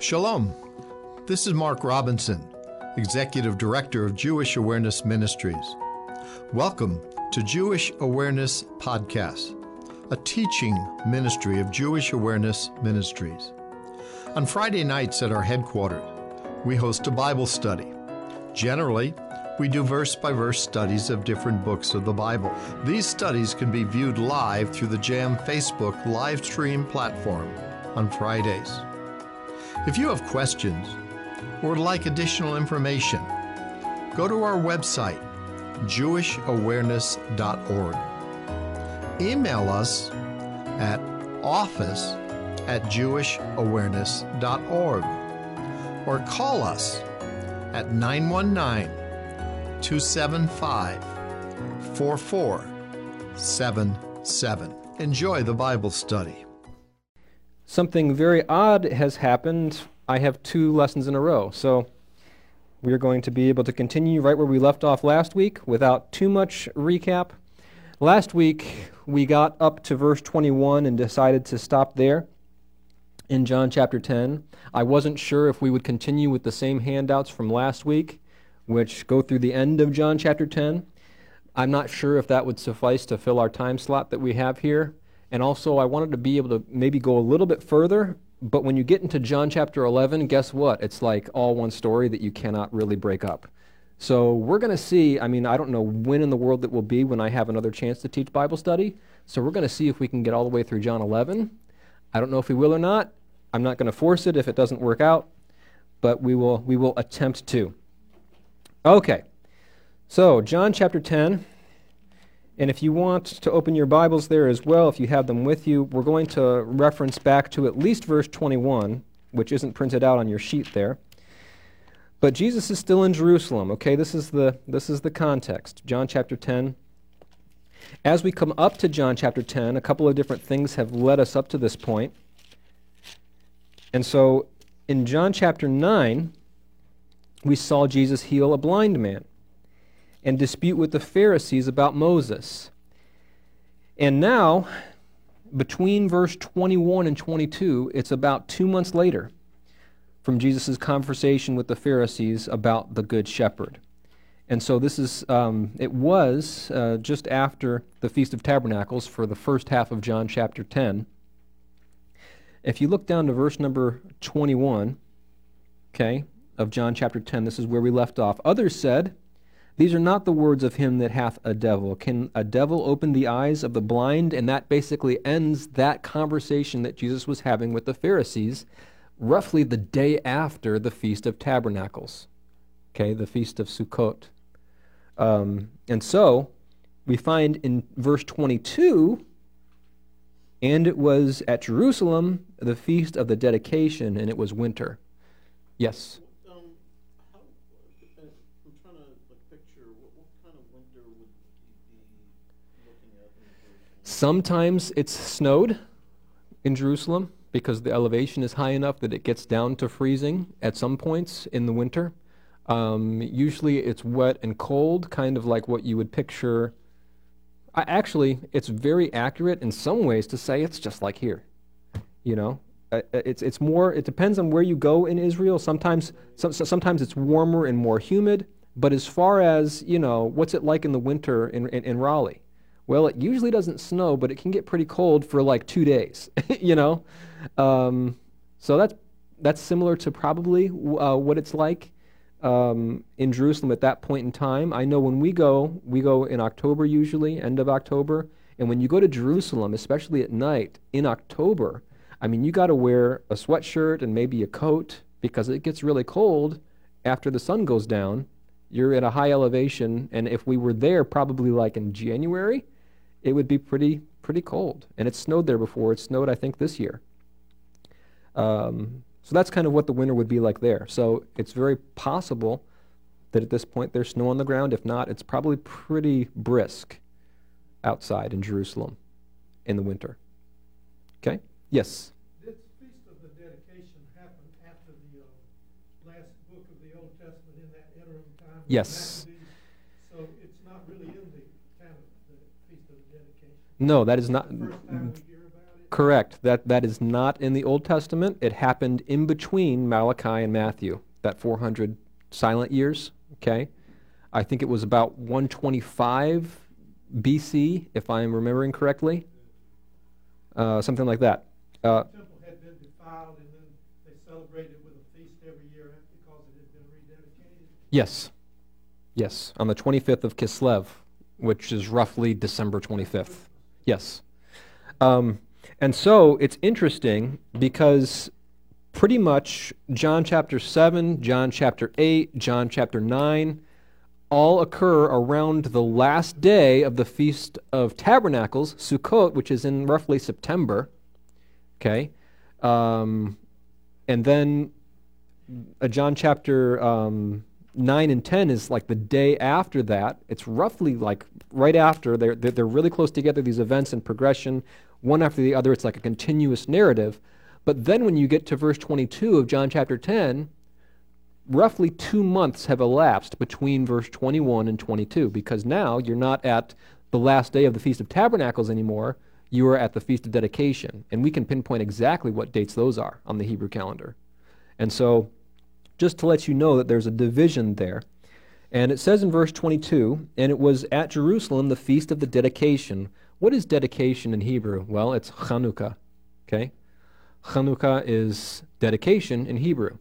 Shalom. This is Mark Robinson, Executive Director of Jewish Awareness Ministries. Welcome to Jewish Awareness Podcast, a teaching ministry of Jewish Awareness Ministries. On Friday nights at our headquarters, we host a Bible study. Generally, we do verse by verse studies of different books of the Bible. These studies can be viewed live through the JAM Facebook live stream platform on Fridays. If you have questions or would like additional information, go to our website, jewishawareness.org. Email us at office at jewishawareness.org or call us at 919 275 4477. Enjoy the Bible study. Something very odd has happened. I have two lessons in a row. So we are going to be able to continue right where we left off last week without too much recap. Last week, we got up to verse 21 and decided to stop there in John chapter 10. I wasn't sure if we would continue with the same handouts from last week, which go through the end of John chapter 10. I'm not sure if that would suffice to fill our time slot that we have here. And also, I wanted to be able to maybe go a little bit further. But when you get into John chapter 11, guess what? It's like all one story that you cannot really break up. So we're going to see. I mean, I don't know when in the world it will be when I have another chance to teach Bible study. So we're going to see if we can get all the way through John 11. I don't know if we will or not. I'm not going to force it if it doesn't work out, but we will we will attempt to. Okay. So, John chapter 10. And if you want to open your Bibles there as well, if you have them with you, we're going to reference back to at least verse 21, which isn't printed out on your sheet there. But Jesus is still in Jerusalem, okay? This is the this is the context. John chapter 10. As we come up to John chapter 10, a couple of different things have led us up to this point. And so in John chapter 9, we saw Jesus heal a blind man and dispute with the Pharisees about Moses. And now, between verse 21 and 22, it's about two months later from Jesus' conversation with the Pharisees about the Good Shepherd. And so this is, um, it was uh, just after the Feast of Tabernacles for the first half of John chapter 10. If you look down to verse number 21, okay, of John chapter 10, this is where we left off. Others said, these are not the words of him that hath a devil. Can a devil open the eyes of the blind? And that basically ends that conversation that Jesus was having with the Pharisees roughly the day after the Feast of Tabernacles, okay, the Feast of Sukkot. Um, and so we find in verse 22 and it was at Jerusalem the feast of the dedication, and it was winter. Yes? Sometimes it's snowed in Jerusalem because the elevation is high enough that it gets down to freezing at some points in the winter. Um, usually it's wet and cold, kind of like what you would picture. I, actually, it's very accurate in some ways to say it's just like here. You know, it's it's more. It depends on where you go in Israel. Sometimes some, sometimes it's warmer and more humid. But as far as you know, what's it like in the winter in, in, in Raleigh? Well, it usually doesn't snow, but it can get pretty cold for like two days, you know? Um, so that's, that's similar to probably uh, what it's like um, in Jerusalem at that point in time. I know when we go, we go in October usually, end of October. And when you go to Jerusalem, especially at night in October, I mean, you got to wear a sweatshirt and maybe a coat because it gets really cold after the sun goes down. You're at a high elevation, and if we were there probably like in January, it would be pretty pretty cold. And it snowed there before. It snowed, I think, this year. Um, so that's kind of what the winter would be like there. So it's very possible that at this point there's snow on the ground. If not, it's probably pretty brisk outside in Jerusalem in the winter. Okay? Yes? This Feast of the Dedication happened after the uh, last book of the Old Testament in that interim time? Yes. really in the no, that is not. Correct. That that is not in the Old Testament. It happened in between Malachi and Matthew. That 400 silent years. Okay, I think it was about 125 BC, if I am remembering correctly. Uh, something like that. Uh, The temple had been defiled, and then they celebrated with a feast every year because it had been rededicated. yes, yes, on the 25th of Kislev, which is roughly December 25th. Yes. Um, and so it's interesting because pretty much John chapter 7, John chapter 8, John chapter 9 all occur around the last day of the Feast of Tabernacles, Sukkot, which is in roughly September. Okay? Um, and then uh, John chapter um, 9 and 10 is like the day after that. It's roughly like right after. They're, they're really close together, these events in progression, one after the other. It's like a continuous narrative. But then when you get to verse 22 of John chapter 10, roughly two months have elapsed between verse 21 and 22 because now you're not at the last day of the Feast of Tabernacles anymore. You are at the Feast of Dedication. And we can pinpoint exactly what dates those are on the Hebrew calendar. And so, just to let you know that there's a division there. And it says in verse 22, and it was at Jerusalem the feast of the dedication. What is dedication in Hebrew? Well, it's Chanukah. Okay? Chanukah is dedication in Hebrew.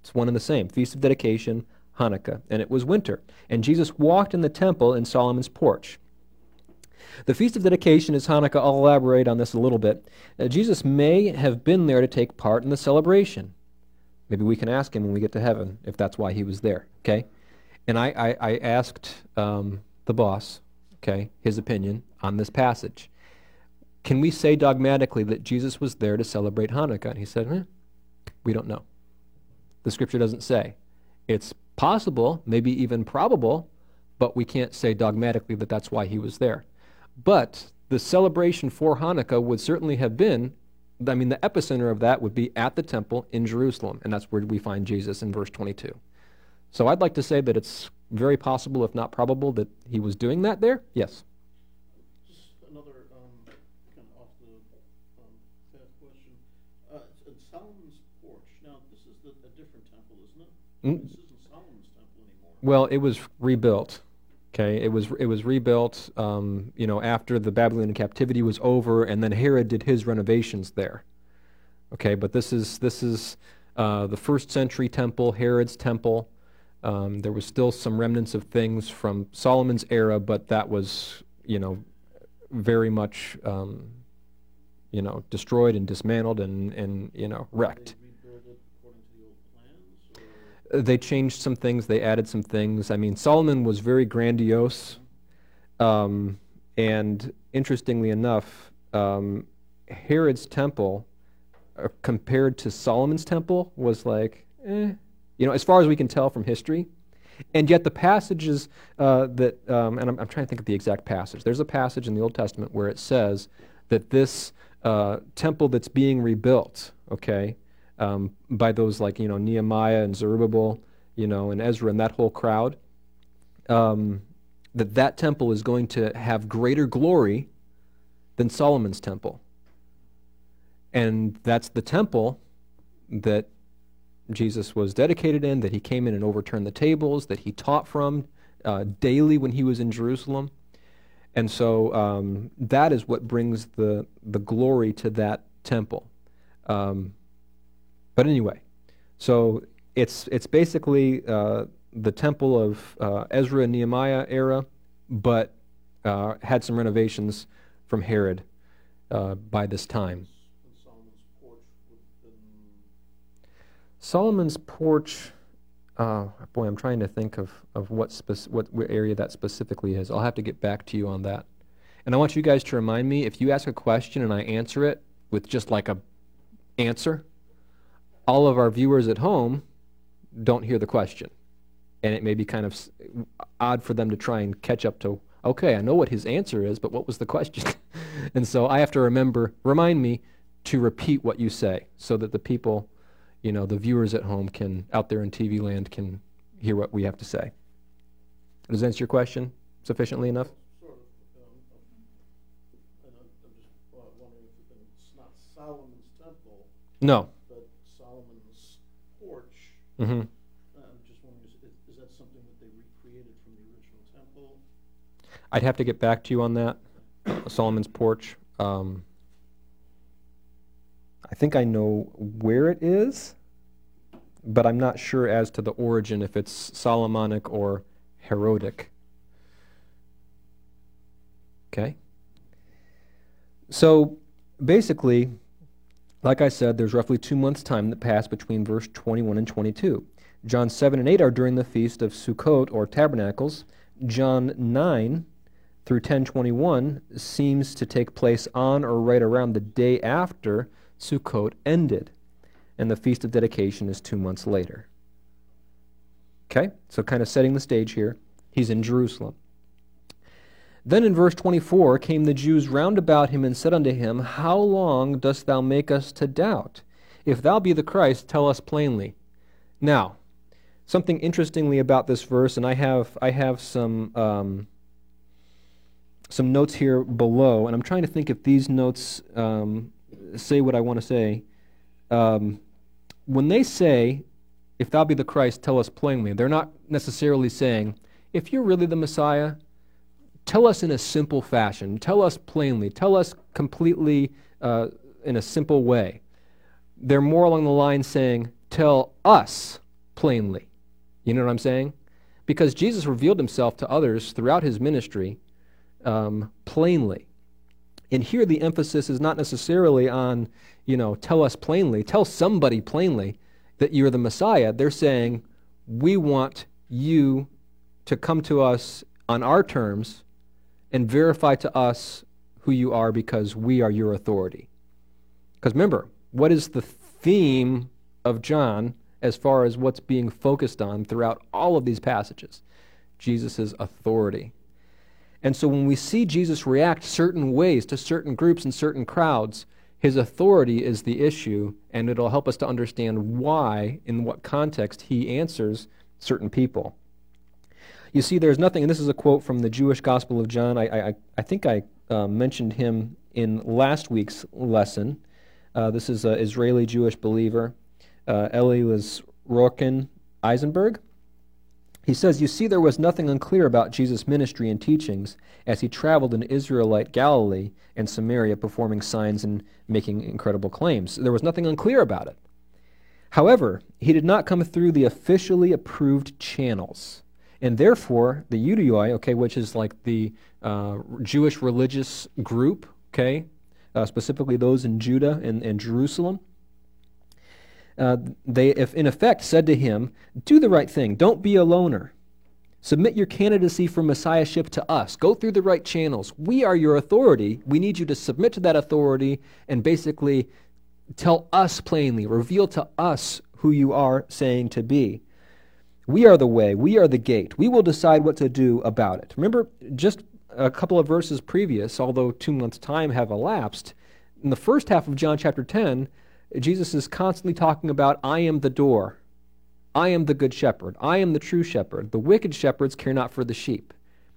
It's one and the same. Feast of dedication, Hanukkah. And it was winter. And Jesus walked in the temple in Solomon's porch. The Feast of Dedication is Hanukkah. I'll elaborate on this a little bit. Uh, Jesus may have been there to take part in the celebration. Maybe we can ask him when we get to heaven if that's why he was there. Okay? And I, I, I asked um, the boss, okay, his opinion on this passage. Can we say dogmatically that Jesus was there to celebrate Hanukkah? And he said, eh, we don't know. The scripture doesn't say. It's possible, maybe even probable, but we can't say dogmatically that that's why he was there. But the celebration for Hanukkah would certainly have been, I mean, the epicenter of that would be at the temple in Jerusalem, and that's where we find Jesus in verse 22. So I'd like to say that it's very possible, if not probable, that he was doing that there. Yes. Just another, um, kind of off the, um, path question. Uh, it's in Solomon's porch, now, this is the, a different temple, isn't it? Mm. This isn't Solomon's temple anymore. Well, it was rebuilt. Okay, it was it was rebuilt. Um, you know, after the Babylonian captivity was over, and then Herod did his renovations there. Okay, but this is this is uh, the first century temple, Herod's temple. Um, there was still some remnants of things from Solomon's era, but that was you know very much um, you know destroyed and dismantled and and you know wrecked. They rebuild it according to the old plans, or? Uh, they changed some things they added some things. I mean solomon was very grandiose um, and interestingly enough um, herod's temple uh, compared to solomon's temple was like eh, you know as far as we can tell from history. And yet the passages uh, that um, and I'm, I'm trying to think of the exact passage. There's a passage in the old testament where it says that this uh, temple that's being rebuilt okay um, by those like you know Nehemiah and Zerubbabel, you know, and Ezra and that whole crowd. Um, that that temple is going to have greater glory than Solomon's temple, and that's the temple that Jesus was dedicated in. That he came in and overturned the tables. That he taught from uh, daily when he was in Jerusalem. And so um, that is what brings the, the glory to that temple. Um, but anyway, so it's it's basically uh, the temple of uh, Ezra and Nehemiah era, but uh, had some renovations from Herod uh, by this time. Solomon's porch. Uh, boy, I'm trying to think of, of what, spec- what what area that specifically is. I'll have to get back to you on that. And I want you guys to remind me if you ask a question and I answer it with just like a answer, all of our viewers at home don't hear the question. And it may be kind of s- odd for them to try and catch up to, okay, I know what his answer is, but what was the question? and so I have to remember, remind me to repeat what you say so that the people, you know, the viewers at home can, out there in TV land, can hear what we have to say. Does that answer your question sufficiently enough? sort of, um, um, and I'm, I'm just uh, wondering if there's been No. But Solomon's porch, hmm I'm just wondering, is, is that something that they recreated from the original temple? I'd have to get back to you on that. Solomon's porch. Um, I think I know where it is, but I'm not sure as to the origin, if it's Solomonic or Herodic. Okay? So basically, like I said, there's roughly two months' time that pass between verse 21 and 22. John 7 and 8 are during the feast of Sukkot or Tabernacles. John 9 through 1021 seems to take place on or right around the day after Sukkot ended, and the Feast of Dedication is two months later. Okay, so kind of setting the stage here. He's in Jerusalem. Then in verse 24 came the Jews round about him and said unto him, How long dost thou make us to doubt? If thou be the Christ, tell us plainly. Now, something interestingly about this verse, and I have I have some um, some notes here below, and I'm trying to think if these notes um, say what I want to say. Um, when they say, "If thou be the Christ, tell us plainly," they're not necessarily saying, "If you're really the Messiah." Tell us in a simple fashion. Tell us plainly. Tell us completely uh, in a simple way. They're more along the line saying, tell us plainly. You know what I'm saying? Because Jesus revealed himself to others throughout his ministry um, plainly. And here the emphasis is not necessarily on, you know, tell us plainly, tell somebody plainly that you're the Messiah. They're saying, we want you to come to us on our terms and verify to us who you are because we are your authority. Because remember, what is the theme of John as far as what's being focused on throughout all of these passages? Jesus' authority. And so when we see Jesus react certain ways to certain groups and certain crowds, his authority is the issue, and it'll help us to understand why, in what context, he answers certain people. You see, there's nothing, and this is a quote from the Jewish Gospel of John. I, I, I think I uh, mentioned him in last week's lesson. Uh, this is an Israeli Jewish believer, uh, Elias Rorkin Eisenberg. He says, You see, there was nothing unclear about Jesus' ministry and teachings as he traveled in Israelite Galilee and Samaria performing signs and making incredible claims. There was nothing unclear about it. However, he did not come through the officially approved channels. And therefore, the Ioudaioi, okay, which is like the uh, Jewish religious group, okay, uh, specifically those in Judah and, and Jerusalem, uh, they, if in effect, said to him, Do the right thing, don't be a loner. Submit your candidacy for messiahship to us. Go through the right channels. We are your authority. We need you to submit to that authority and basically tell us plainly, reveal to us who you are saying to be. We are the way, we are the gate. We will decide what to do about it. Remember, just a couple of verses previous, although two months' time have elapsed, in the first half of John chapter 10, Jesus is constantly talking about, I am the door. I am the good shepherd. I am the true shepherd. The wicked shepherds care not for the sheep.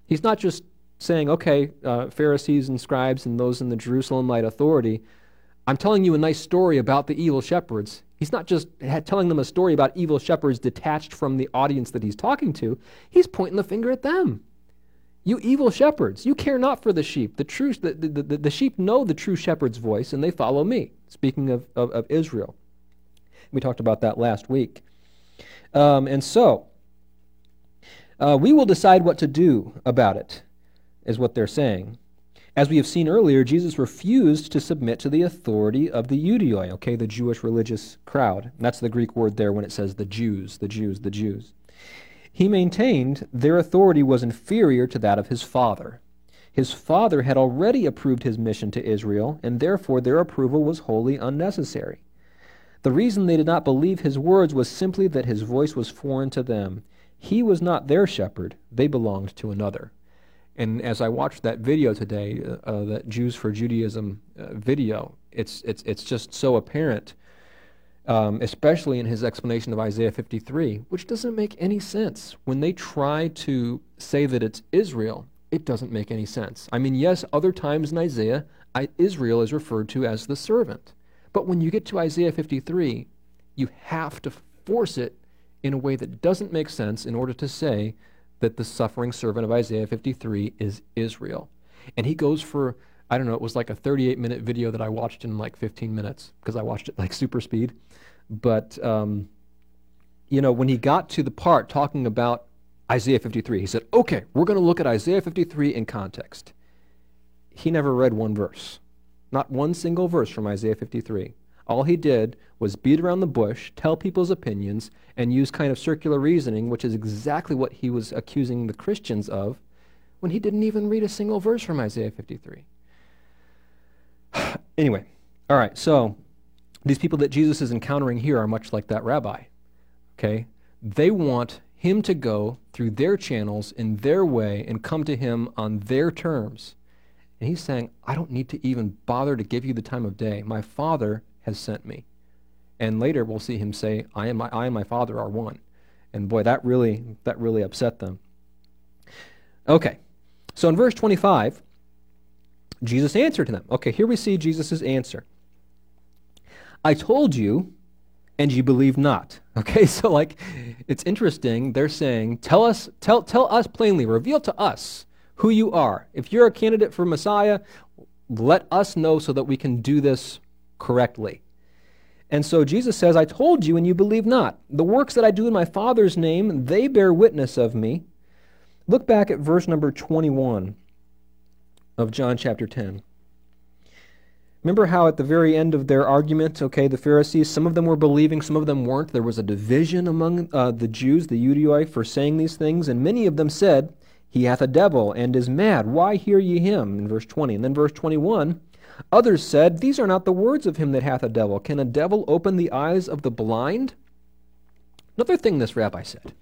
He's not just saying, okay, uh, Pharisees and scribes and those in the Jerusalemite authority, I'm telling you a nice story about the evil shepherds. He's not just telling them a story about evil shepherds detached from the audience that he's talking to. He's pointing the finger at them. You evil shepherds, you care not for the sheep. The, true, the, the, the, the sheep know the true shepherd's voice and they follow me. Speaking of, of, of Israel. We talked about that last week. Um, and so, uh, we will decide what to do about it, is what they're saying. As we have seen earlier, Jesus refused to submit to the authority of the Ioudaioi, okay, the Jewish religious crowd. And that's the Greek word there when it says the Jews, the Jews, the Jews. He maintained their authority was inferior to that of his father. His father had already approved his mission to Israel, and therefore their approval was wholly unnecessary. The reason they did not believe his words was simply that his voice was foreign to them. He was not their shepherd, they belonged to another. And as I watched that video today, uh, uh, that Jews for Judaism uh, video, it's, it's, it's just so apparent, um, especially in his explanation of Isaiah 53, which doesn't make any sense. When they try to say that it's Israel, it doesn't make any sense. I mean, yes, other times in Isaiah, I, Israel is referred to as the servant. But when you get to Isaiah 53, you have to force it in a way that doesn't make sense in order to say that the suffering servant of Isaiah 53 is Israel. And he goes for, I don't know, it was like a 38 minute video that I watched in like 15 minutes because I watched it like super speed. But, um, you know, when he got to the part talking about Isaiah 53, he said, okay, we're going to look at Isaiah 53 in context. He never read one verse, not one single verse from Isaiah 53. All he did was beat around the bush, tell people's opinions, and use kind of circular reasoning, which is exactly what he was accusing the Christians of when he didn't even read a single verse from Isaiah 53. anyway, all right, so these people that Jesus is encountering here are much like that rabbi. Okay? They want him to go through their channels in their way and come to him on their terms. And he's saying, I don't need to even bother to give you the time of day. My Father has sent me. And later we'll see him say, I, am my, I and my Father are one. And boy, that really, that really upset them. Okay, so in verse 25, Jesus answered to them. Okay, here we see Jesus' answer. I told you, and you believe not. Okay, so like it's interesting. They're saying, tell us, tell, tell us plainly, reveal to us who you are. If you're a candidate for Messiah, let us know so that we can do this correctly. And so Jesus says, I told you, and you believe not. The works that I do in my Father's name, they bear witness of me. Look back at verse number 21 of John chapter 10. Remember how at the very end of their argument, okay, the Pharisees, some of them were believing, some of them weren't. There was a division among uh, the Jews, the Ioudaioi, for saying these things, and many of them said, He hath a devil and is mad. Why hear ye him? In verse 20. And then verse 21 Others said, These are not the words of him that hath a devil. Can a devil open the eyes of the blind? Another thing this rabbi said.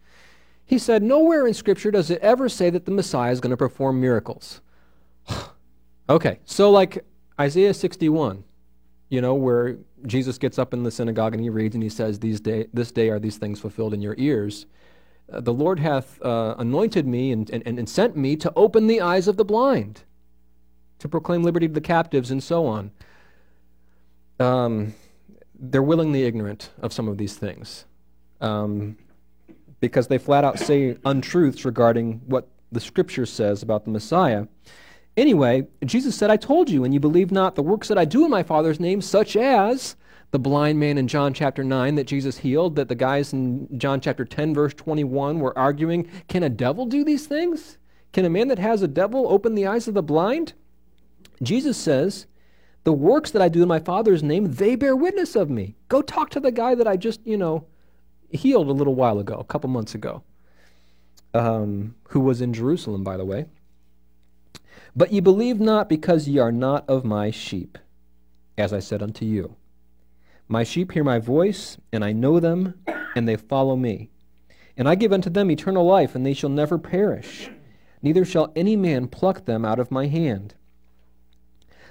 He said, Nowhere in Scripture does it ever say that the Messiah is going to perform miracles. okay, so like Isaiah 61, you know, where Jesus gets up in the synagogue and he reads and he says, these day, This day are these things fulfilled in your ears. Uh, the Lord hath uh, anointed me and, and, and sent me to open the eyes of the blind, to proclaim liberty to the captives, and so on. Um, they're willingly ignorant of some of these things um, because they flat out say untruths regarding what the scripture says about the Messiah. Anyway, Jesus said, I told you, and you believe not the works that I do in my Father's name, such as the blind man in John chapter 9 that Jesus healed, that the guys in John chapter 10, verse 21 were arguing, Can a devil do these things? Can a man that has a devil open the eyes of the blind? Jesus says, The works that I do in my Father's name, they bear witness of me. Go talk to the guy that I just, you know, healed a little while ago, a couple months ago, um, who was in Jerusalem, by the way. But ye believe not because ye are not of my sheep, as I said unto you. My sheep hear my voice, and I know them, and they follow me. And I give unto them eternal life, and they shall never perish, neither shall any man pluck them out of my hand.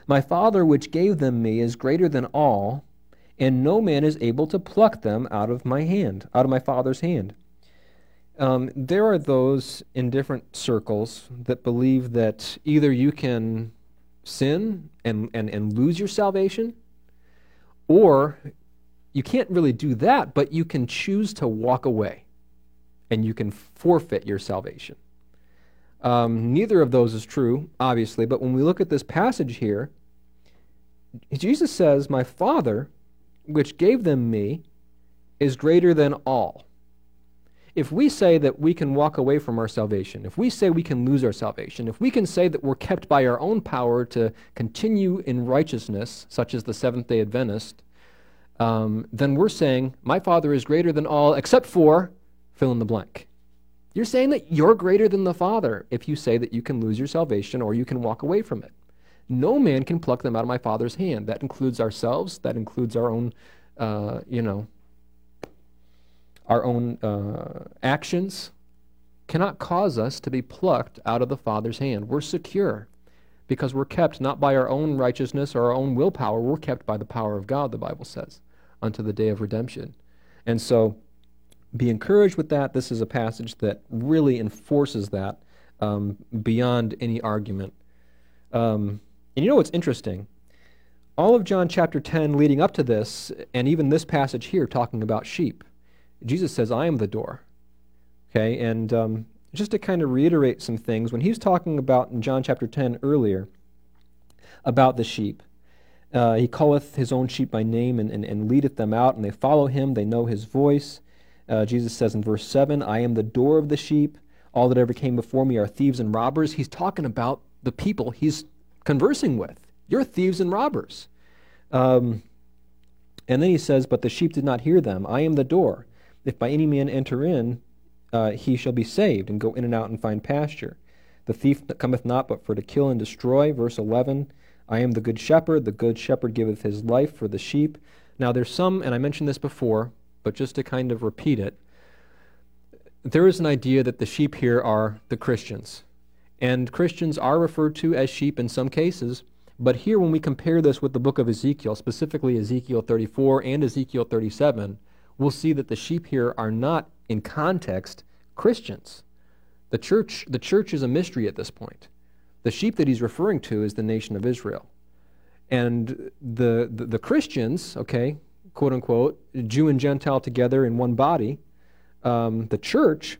My Father which gave them me is greater than all, and no man is able to pluck them out of my hand, out of my Father's hand. Um, there are those in different circles that believe that either you can sin and, and, and lose your salvation, or you can't really do that, but you can choose to walk away and you can forfeit your salvation. Um, neither of those is true, obviously, but when we look at this passage here, Jesus says, My Father, which gave them me, is greater than all if we say that we can walk away from our salvation, if we say we can lose our salvation, if we can say that we're kept by our own power to continue in righteousness, such as the Seventh day Adventist, um, then we're saying, My Father is greater than all except for fill in the blank. You're saying that you're greater than the Father if you say that you can lose your salvation or you can walk away from it. No man can pluck them out of my Father's hand. That includes ourselves, that includes our own, uh, you know, our own uh, actions cannot cause us to be plucked out of the Father's hand. We're secure because we're kept not by our own righteousness or our own willpower, we're kept by the power of God, the Bible says, unto the day of redemption. And so be encouraged with that. This is a passage that really enforces that um, beyond any argument. Um, and you know what's interesting? all of John chapter 10 leading up to this, and even this passage here talking about sheep, Jesus says, I am the door. Okay, and um, just to kind of reiterate some things, when he's talking about in John chapter 10 earlier about the sheep, uh, he calleth his own sheep by name and, and, and leadeth them out, and they follow him, they know his voice. Uh, Jesus says in verse 7, I am the door of the sheep. All that ever came before me are thieves and robbers. He's talking about the people he's conversing with. You're thieves and robbers. Um, and then he says, But the sheep did not hear them. I am the door. If by any man enter in, uh, he shall be saved, and go in and out and find pasture. The thief cometh not but for to kill and destroy. Verse 11 I am the good shepherd. The good shepherd giveth his life for the sheep. Now, there's some, and I mentioned this before, but just to kind of repeat it, there is an idea that the sheep here are the Christians. And Christians are referred to as sheep in some cases, but here, when we compare this with the book of Ezekiel, specifically Ezekiel 34 and Ezekiel 37, we'll see that the sheep here are not, in context, Christians. The church, the church is a mystery at this point. The sheep that he's referring to is the nation of Israel. And the, the, the Christians, okay, quote unquote, Jew and Gentile together in one body, um, the church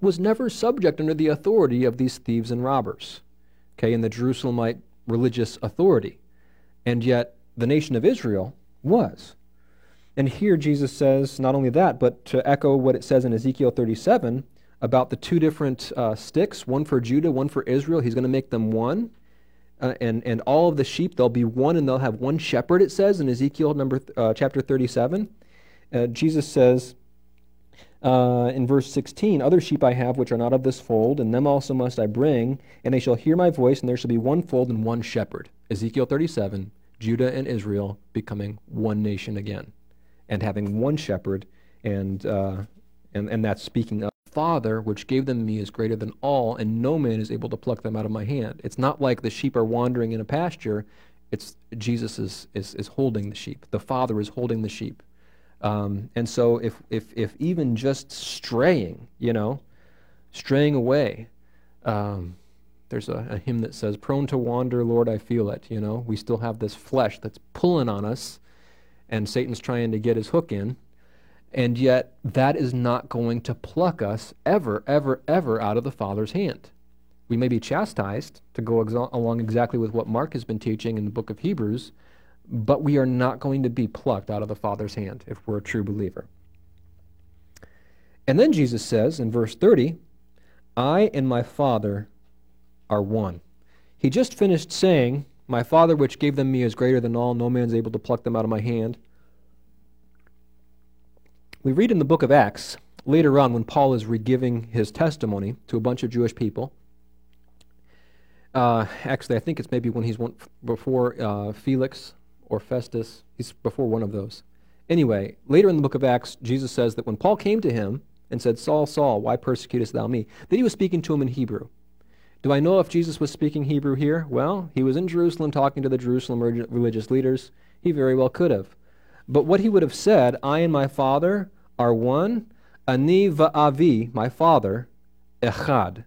was never subject under the authority of these thieves and robbers, okay, in the Jerusalemite religious authority. And yet the nation of Israel was. And here Jesus says not only that, but to echo what it says in Ezekiel 37 about the two different uh, sticks, one for Judah, one for Israel, he's going to make them one. Uh, and, and all of the sheep, they'll be one and they'll have one shepherd, it says in Ezekiel number, uh, chapter 37. Uh, Jesus says, uh, in verse 16, Other sheep I have which are not of this fold, and them also must I bring, and they shall hear my voice, and there shall be one fold and one shepherd. Ezekiel 37, Judah and Israel becoming one nation again, and having one shepherd, and, uh, and, and that's speaking of Father, which gave them me, is greater than all, and no man is able to pluck them out of my hand. It's not like the sheep are wandering in a pasture. It's Jesus is, is, is holding the sheep. The Father is holding the sheep. Um, and so if, if, if even just straying, you know, straying away, um, there's a, a, hymn that says, Prone to wander, Lord, I feel it. You know, we still have this flesh that's pulling on us, and Satan's trying to get his hook in. And yet, that is not going to pluck us ever, ever, ever out of the Father's hand. We may be chastised to go exa- along exactly with what Mark has been teaching in the book of Hebrews, but we are not going to be plucked out of the Father's hand if we're a true believer. And then Jesus says in verse 30, I and my Father are one. He just finished saying, My Father which gave them me is greater than all, no man is able to pluck them out of my hand. We read in the book of Acts, later on when Paul is regiving his testimony to a bunch of Jewish people. Uh, actually, I think it's maybe when he's before uh, Felix or Festus. He's before one of those. Anyway, later in the book of Acts, Jesus says that when Paul came to him and said, Saul, Saul, why persecutest thou me? That he was speaking to him in Hebrew. Do I know if Jesus was speaking Hebrew here? Well, he was in Jerusalem talking to the Jerusalem religious leaders. He very well could have. But what he would have said, I and my Father are one, ani va'avi, my Father, echad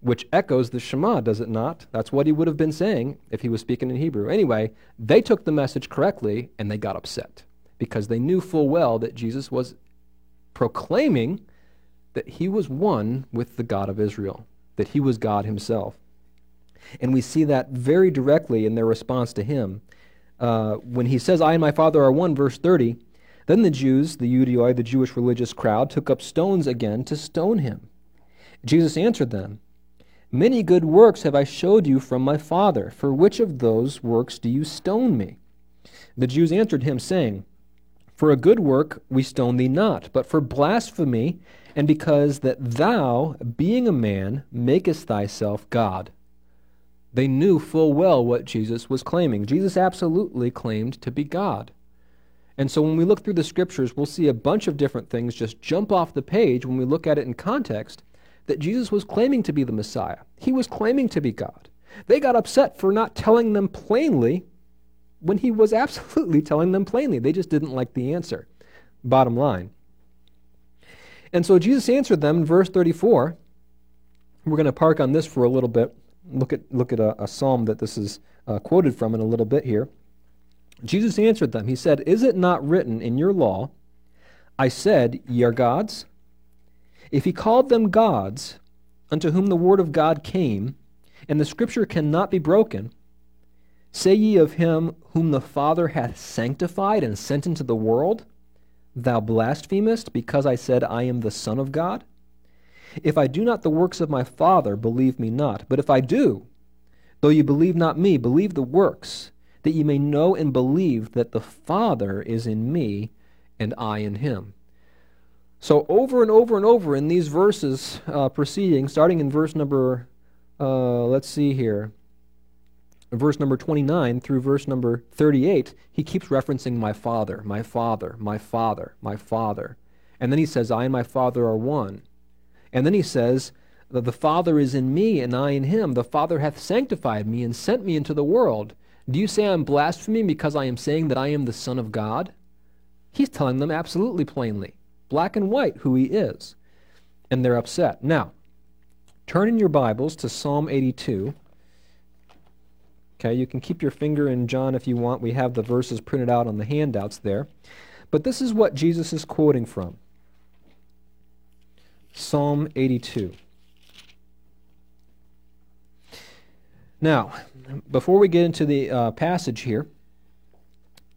which echoes the Shema, does it not? That's what he would have been saying if he was speaking in Hebrew. Anyway, they took the message correctly and they got upset because they knew full well that Jesus was proclaiming that he was one with the God of Israel, that he was God himself. And we see that very directly in their response to him. Uh, when he says, I and my Father are one, verse 30, then the Jews, the Ioudaioi, the Jewish religious crowd, took up stones again to stone him. Jesus answered them, Many good works have I showed you from my Father. For which of those works do you stone me? The Jews answered him, saying, For a good work we stone thee not, but for blasphemy, and because that thou, being a man, makest thyself God. They knew full well what Jesus was claiming. Jesus absolutely claimed to be God. And so when we look through the scriptures, we'll see a bunch of different things just jump off the page when we look at it in context that Jesus was claiming to be the Messiah. He was claiming to be God. They got upset for not telling them plainly when he was absolutely telling them plainly. They just didn't like the answer. Bottom line. And so Jesus answered them in verse 34. We're going to park on this for a little bit. Look at, look at a, a psalm that this is uh, quoted from in a little bit here. Jesus answered them. He said, Is it not written in your law, I said, Ye are gods? If he called them gods, unto whom the word of God came, and the scripture cannot be broken, say ye of him whom the Father hath sanctified and sent into the world, Thou blasphemest, because I said, I am the Son of God? If I do not the works of my Father, believe me not. But if I do, though ye believe not me, believe the works, that ye may know and believe that the Father is in me, and I in him. So, over and over and over in these verses uh, preceding, starting in verse number, uh, let's see here, verse number 29 through verse number 38, he keeps referencing my Father, my Father, my Father, my Father. And then he says, I and my Father are one. And then he says, that The Father is in me, and I in him. The Father hath sanctified me and sent me into the world. Do you say I am blaspheming because I am saying that I am the Son of God? He's telling them absolutely plainly, black and white, who he is. And they're upset. Now, turn in your Bibles to Psalm 82. Okay, you can keep your finger in John if you want. We have the verses printed out on the handouts there. But this is what Jesus is quoting from Psalm 82. Now, before we get into the uh, passage here,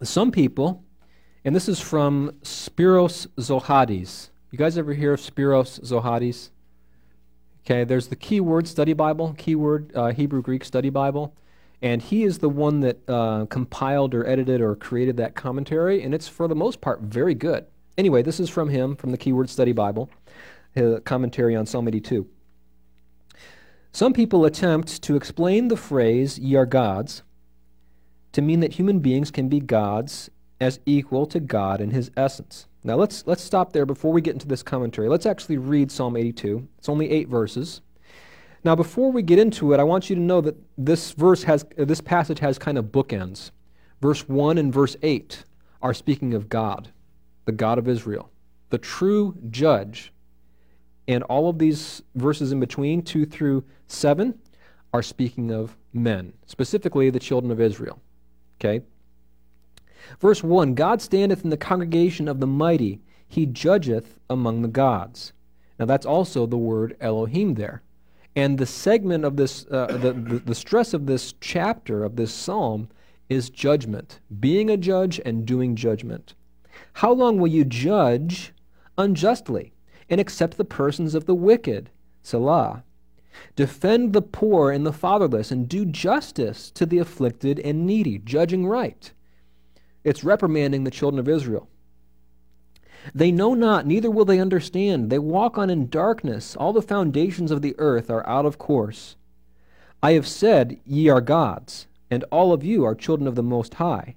some people, and this is from Spiros Zodhiates. You guys ever hear of Spiros Zodhiates? Okay, there's the Keyword Study Bible, Keyword uh, Hebrew Greek Study Bible, and he is the one that uh, compiled or edited or created that commentary, and it's for the most part very good. Anyway, this is from him, from the Keyword Study Bible, his commentary on Psalm 82. Some people attempt to explain the phrase, ye are gods, to mean that human beings can be gods as equal to God in his essence. Now let's, let's stop there before we get into this commentary. Let's actually read Psalm 82. It's only eight verses. Now, before we get into it, I want you to know that this verse has, uh, this passage has kind of bookends. Verse 1 and verse 8 are speaking of God, the God of Israel, the true judge and all of these verses in between, 2 through 7, are speaking of men, specifically the children of Israel. Okay? Verse 1 God standeth in the congregation of the mighty, he judgeth among the gods. Now that's also the word Elohim there. And the segment of this, uh, the, the, the stress of this chapter, of this psalm, is judgment, being a judge and doing judgment. How long will you judge unjustly? and accept the persons of the wicked. Selah. Defend the poor and the fatherless, and do justice to the afflicted and needy, judging right. It's reprimanding the children of Israel. They know not, neither will they understand. They walk on in darkness. All the foundations of the earth are out of course. I have said, Ye are gods, and all of you are children of the Most High.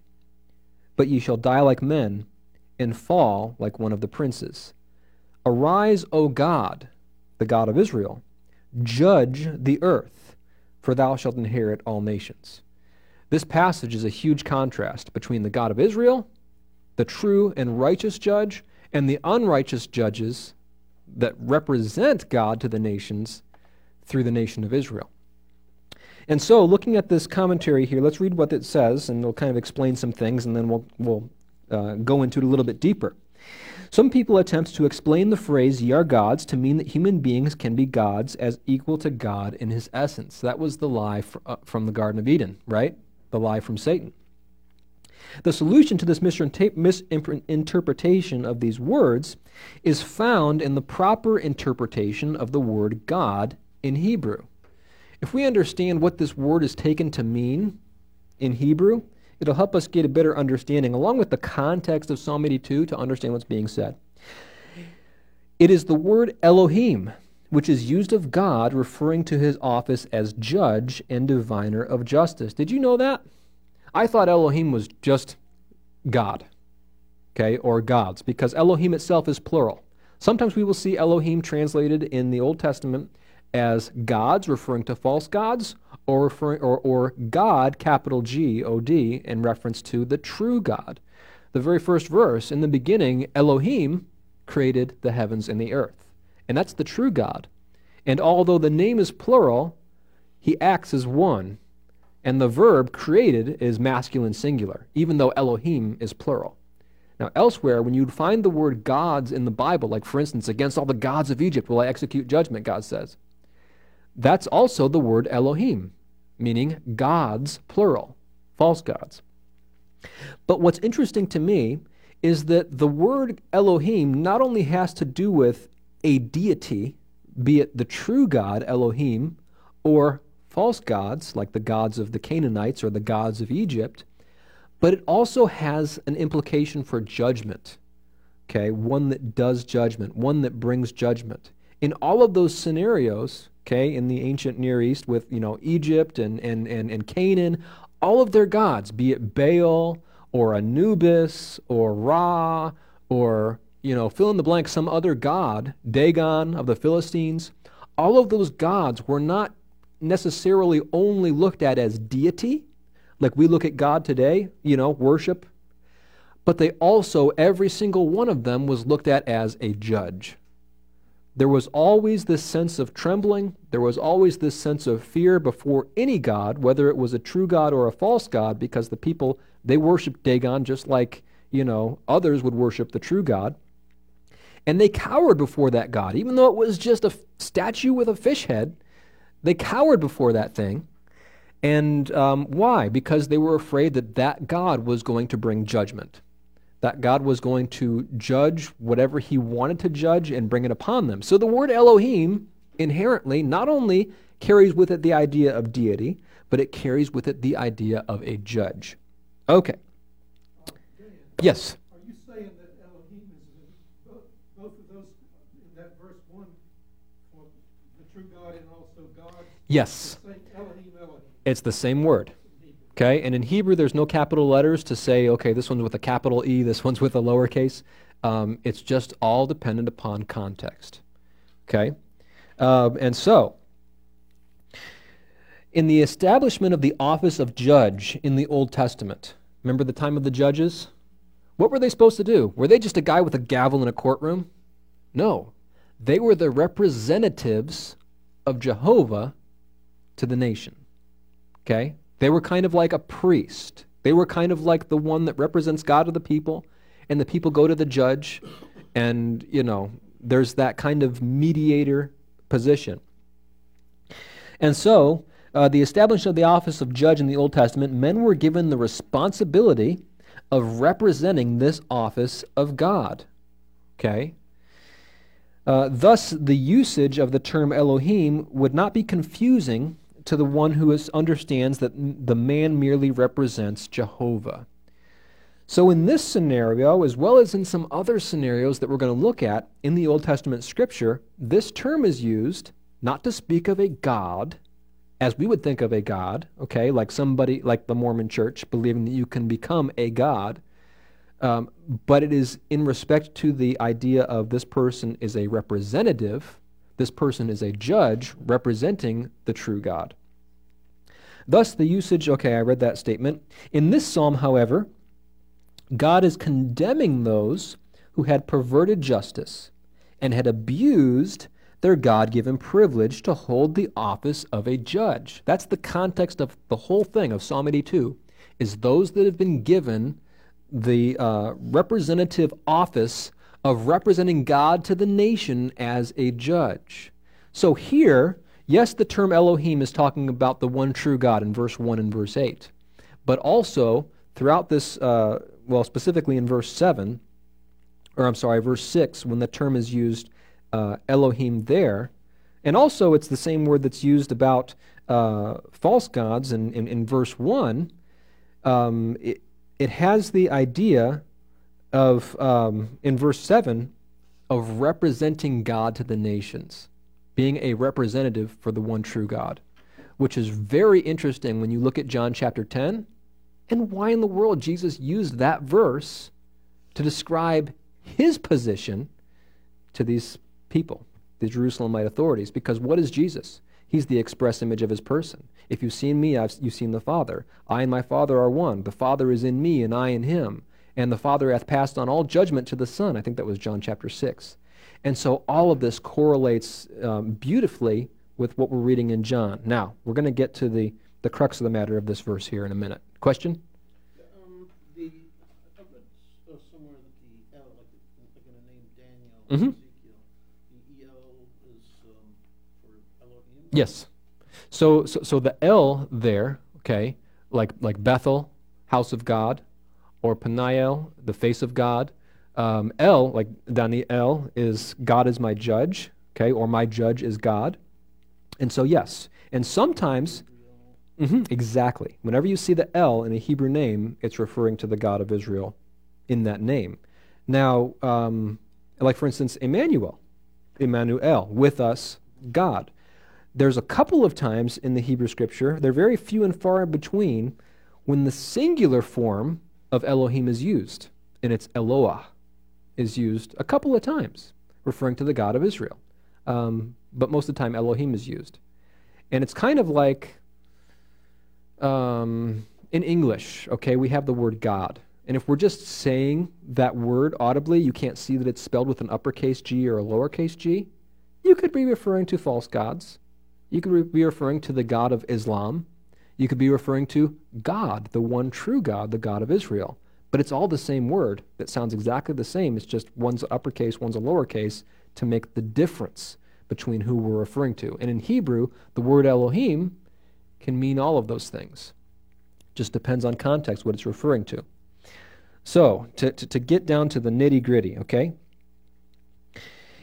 But ye shall die like men, and fall like one of the princes. Arise, O God, the God of Israel, judge the earth, for thou shalt inherit all nations. This passage is a huge contrast between the God of Israel, the true and righteous judge, and the unrighteous judges that represent God to the nations through the nation of Israel. And so, looking at this commentary here, let's read what it says, and we'll kind of explain some things, and then we'll, we'll uh, go into it a little bit deeper. Some people attempt to explain the phrase ye are gods to mean that human beings can be gods as equal to God in his essence. That was the lie fr- uh, from the Garden of Eden, right? The lie from Satan. The solution to this misinterpretation of these words is found in the proper interpretation of the word God in Hebrew. If we understand what this word is taken to mean in Hebrew, It'll help us get a better understanding, along with the context of Psalm 82, to understand what's being said. It is the word Elohim, which is used of God, referring to his office as judge and diviner of justice. Did you know that? I thought Elohim was just God, okay, or gods, because Elohim itself is plural. Sometimes we will see Elohim translated in the Old Testament as gods, referring to false gods, or, referring, or, or God, capital G O D, in reference to the true God. The very first verse, in the beginning, Elohim created the heavens and the earth. And that's the true God. And although the name is plural, he acts as one. And the verb created is masculine singular, even though Elohim is plural. Now, elsewhere, when you'd find the word gods in the Bible, like for instance, against all the gods of Egypt will I execute judgment, God says, that's also the word Elohim, meaning gods, plural, false gods. But what's interesting to me is that the word Elohim not only has to do with a deity, be it the true God, Elohim, or false gods, like the gods of the Canaanites or the gods of Egypt, but it also has an implication for judgment. Okay, one that does judgment, one that brings judgment. In all of those scenarios, okay, in the ancient Near East with, you know, Egypt and, and, and, and Canaan, all of their gods, be it Baal or Anubis or Ra or, you know, fill in the blank, some other god, Dagon of the Philistines, all of those gods were not necessarily only looked at as deity, like we look at God today, you know, worship, but they also, every single one of them was looked at as a judge. There was always this sense of trembling. There was always this sense of fear before any God, whether it was a true God or a false God, because the people, they worshiped Dagon just like, you know, others would worship the true God. And they cowered before that God. Even though it was just a statue with a fish head, they cowered before that thing. And um, why? Because they were afraid that that God was going to bring judgment that God was going to judge whatever he wanted to judge and bring it upon them. So the word Elohim inherently not only carries with it the idea of deity, but it carries with it the idea of a judge. Okay. Yes. Yes. It's the same word. Okay, and in Hebrew, there's no capital letters to say, okay, this one's with a capital E, this one's with a lowercase. Um, it's just all dependent upon context. Okay, um, and so in the establishment of the office of judge in the Old Testament, remember the time of the judges? What were they supposed to do? Were they just a guy with a gavel in a courtroom? No, they were the representatives of Jehovah to the nation. Okay? They were kind of like a priest. They were kind of like the one that represents God to the people, and the people go to the judge, and, you know, there's that kind of mediator position. And so, uh, the establishment of the office of judge in the Old Testament, men were given the responsibility of representing this office of God. Okay? Uh, thus, the usage of the term Elohim would not be confusing to the one who is, understands that the man merely represents Jehovah. So, in this scenario, as well as in some other scenarios that we're going to look at in the Old Testament scripture, this term is used not to speak of a God as we would think of a God, okay, like somebody like the Mormon church believing that you can become a God, um, but it is in respect to the idea of this person is a representative this person is a judge representing the true God. Thus, the usage, okay, I read that statement. In this psalm, however, God is condemning those who had perverted justice and had abused their God given privilege to hold the office of a judge. That's the context of the whole thing of Psalm 82, is those that have been given the uh, representative office of representing God to the nation as a judge. So here, yes, the term Elohim is talking about the one true God in verse 1 and verse 8. But also, throughout this, uh, well, specifically in verse 7, or I'm sorry, verse 6, when the term is used uh, Elohim there, and also it's the same word that's used about uh, false gods in, in, in verse 1, um, it, it has the idea of, um, in verse 7, of representing God to the nations, being a representative for the one true God, which is very interesting when you look at John chapter 10 and why in the world Jesus used that verse to describe his position to these people, the Jerusalemite authorities. Because what is Jesus? He's the express image of his person. If you've seen me, I've, you've seen the Father. I and my Father are one. The Father is in me, and I in him and the Father hath passed on all judgment to the Son. I think that was John chapter 6. And so all of this correlates um, beautifully with what we're reading in John. Now, we're going to get to the the crux of the matter of this verse here in a minute. Question? Um, the, I read s- uh, somewhere that the L, like, like in a name Daniel, Mhm. Ezekiel, the EL is, um, for Elohim? Yes. So, so, so the L there, okay, like, like Bethel, house of God, or Peniel, the face of God. Um, L, like Daniel, is God is my judge, okay, or my judge is God. And so, yes. And sometimes, Mhm, exactly. Whenever you see the L in a Hebrew name, it's referring to the God of Israel in that name. Now, um, like for instance, Emmanuel, Emmanuel, with us, God. There's a couple of times in the Hebrew scripture, they're very few and far in between, when the singular form of Elohim is used, and it's Eloah is used a couple of times, referring to the God of Israel. Um, but most of the time, Elohim is used. And it's kind of like um, in English, okay, we have the word God. And if we're just saying that word audibly, you can't see that it's spelled with an uppercase G or a lowercase g. You could be referring to false gods. You could be referring to the God of Islam. You could be referring to God, the one true God, the God of Israel. But it's all the same word that sounds exactly the same. It's just one's uppercase, one's a lowercase to make the difference between who we're referring to. And in Hebrew, the word Elohim can mean all of those things. Just depends on context what it's referring to. So, to, to, to get down to the nitty gritty, okay?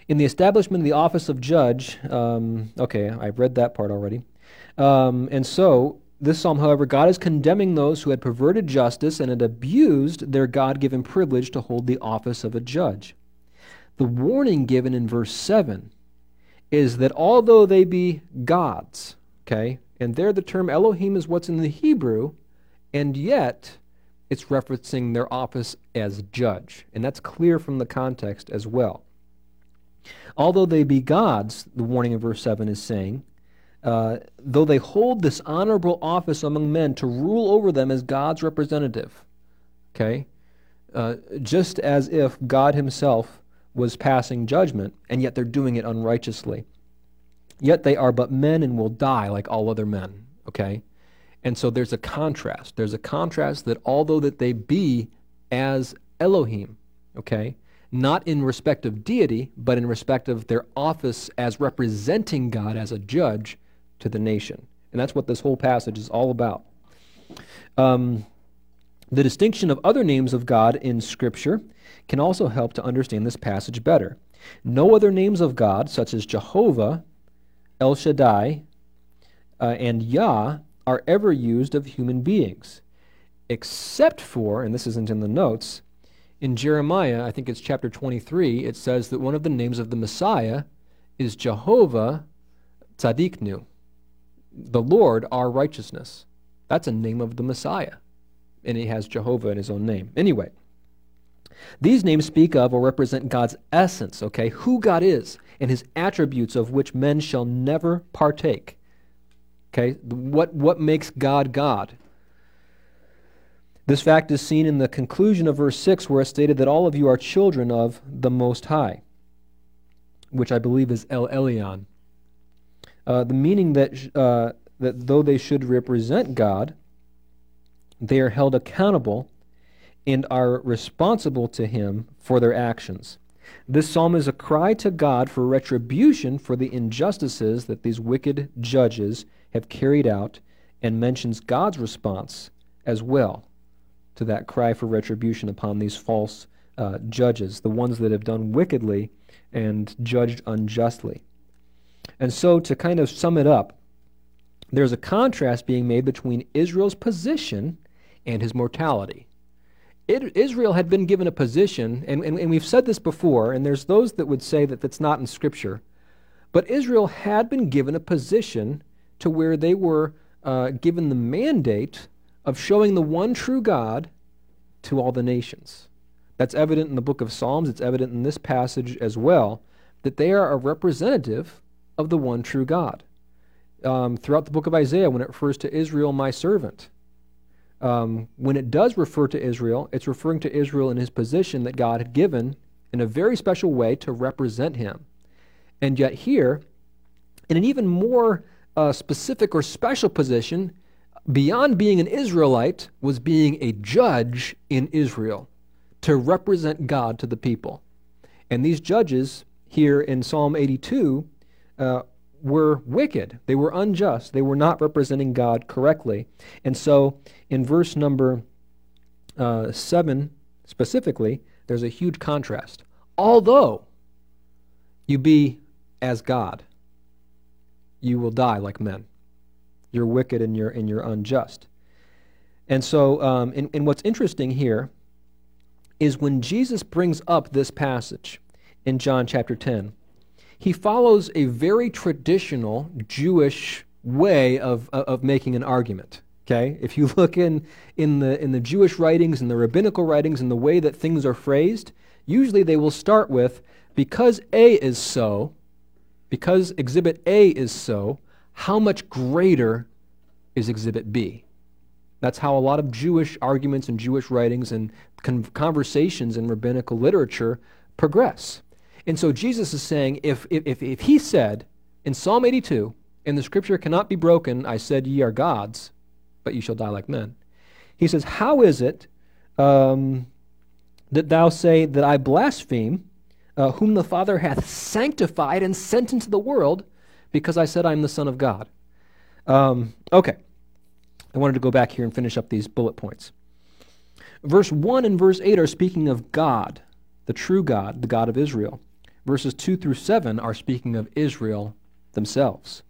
In the establishment of the office of judge, um, okay, I've read that part already. Um, and so, this psalm, however, God is condemning those who had perverted justice and had abused their God given privilege to hold the office of a judge. The warning given in verse 7 is that although they be gods, okay, and there the term Elohim is what's in the Hebrew, and yet it's referencing their office as judge. And that's clear from the context as well. Although they be gods, the warning in verse 7 is saying, uh, though they hold this honorable office among men to rule over them as God's representative. Okay? Uh, just as if God Himself was passing judgment, and yet they're doing it unrighteously. Yet they are but men and will die like all other men. Okay? And so there's a contrast. There's a contrast that although that they be as Elohim, okay, not in respect of deity, but in respect of their office as representing God as a judge to the nation. And that's what this whole passage is all about. Um, the distinction of other names of God in Scripture can also help to understand this passage better. No other names of God, such as Jehovah, El Shaddai, uh, and Yah, are ever used of human beings, except for, and this isn't in the notes, in Jeremiah, I think it's chapter 23, it says that one of the names of the Messiah is Jehovah Tzadiknu, the Lord our righteousness. That's a name of the Messiah. And he has Jehovah in his own name. Anyway, these names speak of or represent God's essence, okay, who God is, and his attributes of which men shall never partake. Okay, what, what makes God God? This fact is seen in the conclusion of verse 6, where it's stated that all of you are children of the Most High, which I believe is El Elyon. Uh, the meaning that, uh, that though they should represent God, they are held accountable and are responsible to Him for their actions. This psalm is a cry to God for retribution for the injustices that these wicked judges have carried out and mentions God's response as well to that cry for retribution upon these false uh, judges, the ones that have done wickedly and judged unjustly. And so, to kind of sum it up, there's a contrast being made between Israel's position and his mortality. It, Israel had been given a position, and, and, and we've said this before, and there's those that would say that that's not in Scripture, but Israel had been given a position to where they were uh, given the mandate of showing the one true God to all the nations. That's evident in the book of Psalms, it's evident in this passage as well, that they are a representative of the one true God. Um, throughout the book of Isaiah, when it refers to Israel, my servant, um, when it does refer to Israel, it's referring to Israel in his position that God had given in a very special way to represent him. And yet, here, in an even more uh, specific or special position, beyond being an Israelite, was being a judge in Israel to represent God to the people. And these judges here in Psalm 82 uh, were wicked. They were unjust. They were not representing God correctly. And so in verse number uh, 7 specifically, there's a huge contrast. Although you be as God, you will die like men. You're wicked and you're, and you're unjust. And so, um, and, and what's interesting here is when Jesus brings up this passage in John chapter 10, he follows a very traditional Jewish way of, of making an argument. Okay? If you look in, in, the, in the Jewish writings and the rabbinical writings and the way that things are phrased, usually they will start with, because A is so, because exhibit A is so, how much greater is exhibit B? That's how a lot of Jewish arguments and Jewish writings and con- conversations in rabbinical literature progress. And so Jesus is saying if, if, if he said in Psalm 82, and the scripture cannot be broken, I said, Ye are gods, but ye shall die like men. He says, How is it um, that thou say that I blaspheme, uh, whom the Father hath sanctified and sent into the world, because I said I am the Son of God? Um, okay. I wanted to go back here and finish up these bullet points. Verse 1 and verse 8 are speaking of God, the true God, the God of Israel. Verses 2 through 7 are speaking of Israel themselves,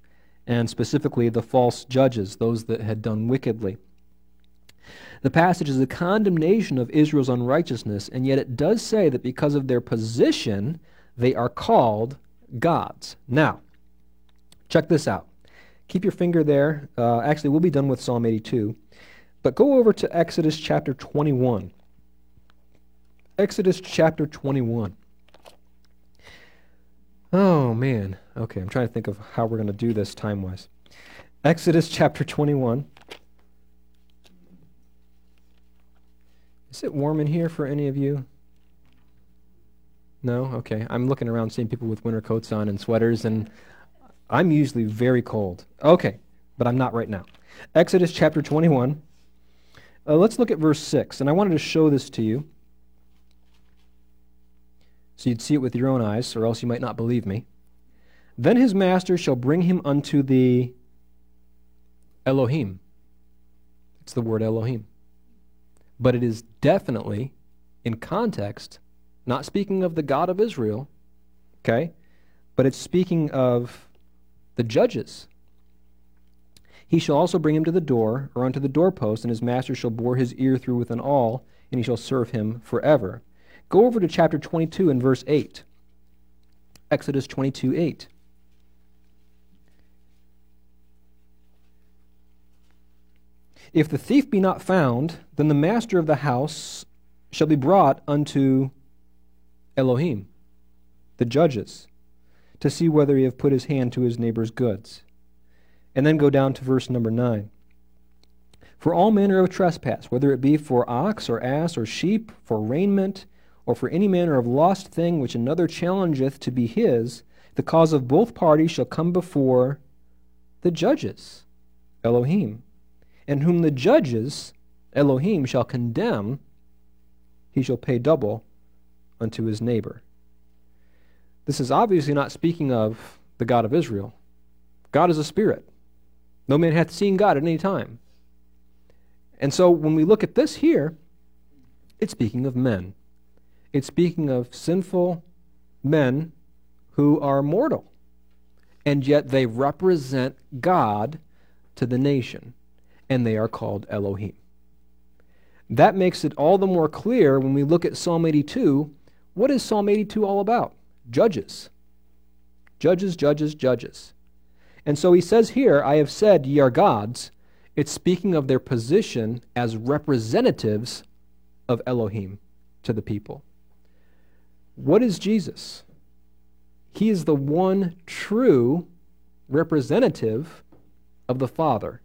and specifically the false judges, those that had done wickedly. The passage is a condemnation of Israel's unrighteousness, and yet it does say that because of their position, they are called gods. Now, check this out. Keep your finger there. Uh, actually, we'll be done with Psalm 82. But go over to Exodus chapter 21. Exodus chapter 21. Oh, man. Okay, I'm trying to think of how we're going to do this time wise. Exodus chapter 21. Is it warm in here for any of you? No? Okay. I'm looking around seeing people with winter coats on and sweaters, and I'm usually very cold. Okay, but I'm not right now. Exodus chapter 21. Uh, let's look at verse 6, and I wanted to show this to you so you'd see it with your own eyes, or else you might not believe me. Then his master shall bring him unto the Elohim. It's the word Elohim. But it is definitely, in context, not speaking of the God of Israel, okay? But it's speaking of the judges. He shall also bring him to the door, or unto the doorpost, and his master shall bore his ear through with an awl, and he shall serve him forever. Go over to chapter 22 and verse 8. Exodus 22 8. If the thief be not found, then the master of the house shall be brought unto Elohim, the judges, to see whether he have put his hand to his neighbor's goods. And then go down to verse number 9. For all manner of trespass, whether it be for ox or ass or sheep, for raiment, or for any manner of lost thing which another challengeth to be his, the cause of both parties shall come before the judges, Elohim. And whom the judges, Elohim, shall condemn, he shall pay double unto his neighbor. This is obviously not speaking of the God of Israel. God is a spirit. No man hath seen God at any time. And so when we look at this here, it's speaking of men. It's speaking of sinful men who are mortal, and yet they represent God to the nation, and they are called Elohim. That makes it all the more clear when we look at Psalm 82. What is Psalm 82 all about? Judges. Judges, judges, judges. And so he says here, I have said, ye are gods. It's speaking of their position as representatives of Elohim to the people. What is Jesus? He is the one true representative of the Father.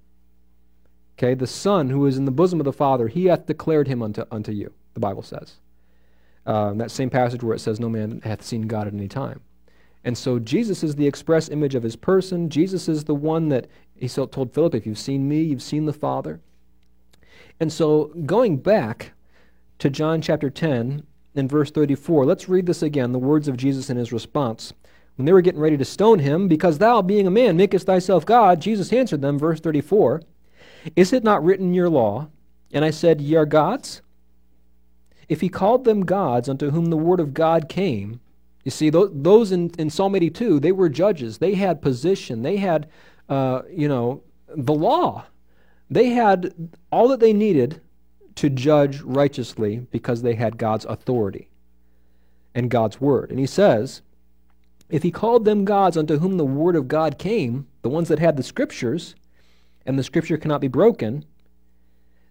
Okay, the Son who is in the bosom of the Father, he hath declared him unto, unto you, the Bible says. Um, that same passage where it says, No man hath seen God at any time. And so Jesus is the express image of his person. Jesus is the one that He told Philip, If you've seen me, you've seen the Father. And so, going back to John chapter 10 and verse 34, let's read this again the words of Jesus in his response. When they were getting ready to stone him, because thou, being a man, makest thyself God, Jesus answered them, verse 34, Is it not written in your law, and I said, Ye are gods? If he called them gods unto whom the word of God came, you see, those in, in Psalm 82, they were judges. They had position. They had, uh, you know, the law. They had all that they needed to judge righteously because they had God's authority and God's word. And he says, if he called them gods unto whom the word of God came, the ones that had the scriptures, and the scripture cannot be broken,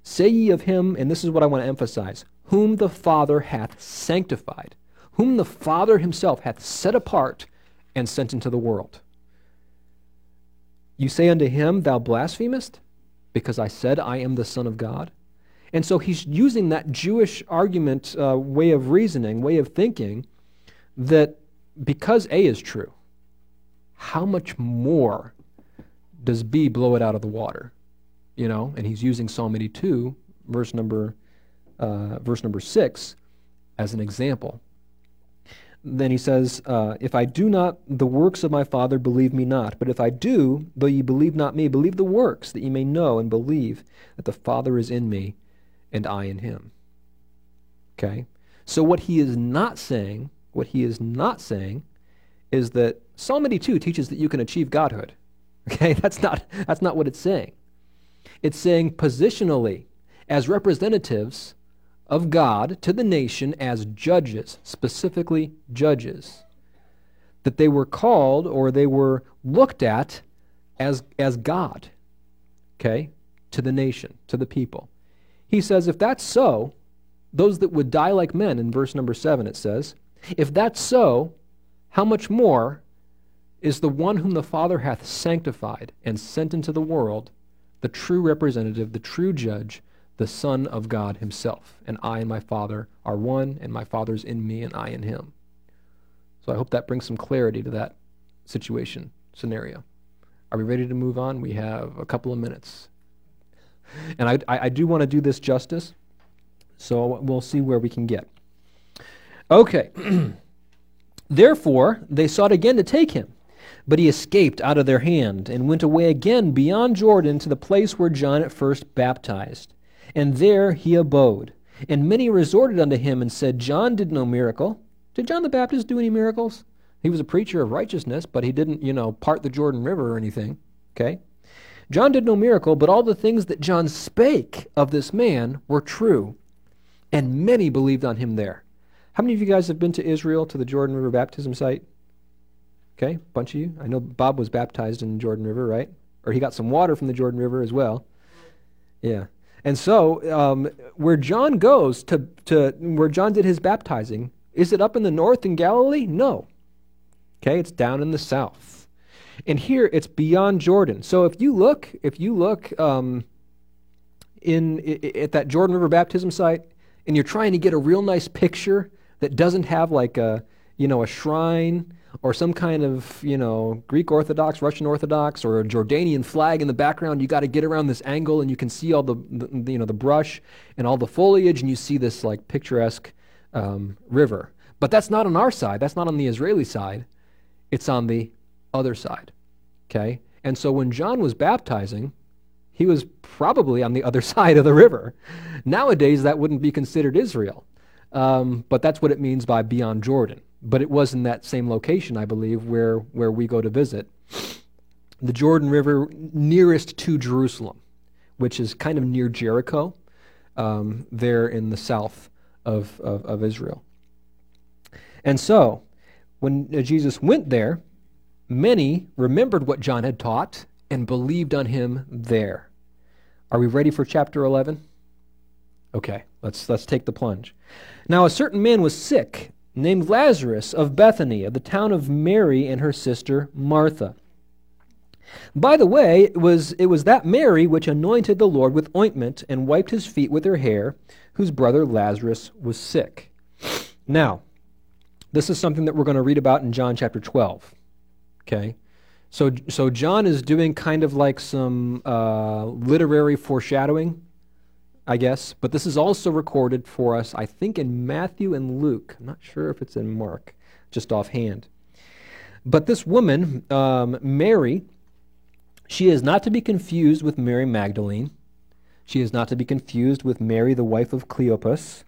say ye of him, and this is what I want to emphasize, whom the Father hath sanctified whom the Father himself hath set apart and sent into the world. You say unto him, Thou blasphemest, because I said, I am the Son of God. And so he's using that Jewish argument uh, way of reasoning, way of thinking, that because A is true, how much more does B blow it out of the water? You know, and he's using Psalm 82, verse number, uh, verse number 6, as an example. Then he says, uh, If I do not the works of my Father, believe me not. But if I do, though ye believe not me, believe the works, that ye may know and believe that the Father is in me and I in him. Okay? So what he is not saying, what he is not saying, is that Psalm 82 teaches that you can achieve godhood. Okay? That's not, that's not what it's saying. It's saying positionally, as representatives of God to the nation as judges, specifically judges. That they were called or they were looked at as, as God, okay, to the nation, to the people. He says, if that's so, those that would die like men, in verse number 7 it says, if that's so, how much more is the one whom the Father hath sanctified and sent into the world, the true representative, the true judge, the Son of God Himself. And I and my Father are one, and my Father's in me, and I in Him. So I hope that brings some clarity to that situation, scenario. Are we ready to move on? We have a couple of minutes. And I, I, I do want to do this justice, so we'll see where we can get. Okay. Therefore, they sought again to take him. But he escaped out of their hand and went away again beyond Jordan to the place where John at first baptized and there he abode. And many resorted unto him and said, John did no miracle. Did John the Baptist do any miracles? He was a preacher of righteousness, but he didn't, you know, part the Jordan River or anything. Okay? John did no miracle, but all the things that John spake of this man were true. And many believed on him there. How many of you guys have been to Israel to the Jordan River baptism site? Okay, a bunch of you. I know Bob was baptized in the Jordan River, right? Or he got some water from the Jordan River as well. Yeah. And so, um, where John goes to, to where John did his baptizing, is it up in the north in Galilee? No. Okay, it's down in the south. And here it's beyond Jordan. So if you look, if you look um, in, at that Jordan River baptism site, and you're trying to get a real nice picture that doesn't have like a you know a shrine or some kind of, you know, Greek Orthodox, Russian Orthodox, or a Jordanian flag in the background. You got to get around this angle, and you can see all the, the, you know, the brush and all the foliage, and you see this like picturesque um, river. But that's not on our side. That's not on the Israeli side. It's on the other side. Okay, and so when John was baptizing, he was probably on the other side of the river. Nowadays, that wouldn't be considered Israel. Um, but that's what it means by beyond Jordan but it was in that same location, I believe, where, where we go to visit. The Jordan River nearest to Jerusalem, which is kind of near Jericho, um, there in the south of, of, of Israel. And so, when Jesus went there, many remembered what John had taught and believed on him there. Are we ready for chapter 11? Okay, let's, let's take the plunge. Now, a certain man was sick named Lazarus of Bethany, of the town of Mary and her sister Martha. By the way, it was, it was that Mary which anointed the Lord with ointment and wiped his feet with her hair, whose brother Lazarus was sick. Now, this is something that we're going to read about in John chapter 12. Okay? So, so John is doing kind of like some uh, literary foreshadowing, I guess. But this is also recorded for us, I think, in Matthew and Luke. I'm not sure if it's in Mark, just offhand. But this woman, um, Mary, she is not to be confused with Mary Magdalene. She is not to be confused with Mary, the wife of Cleopas,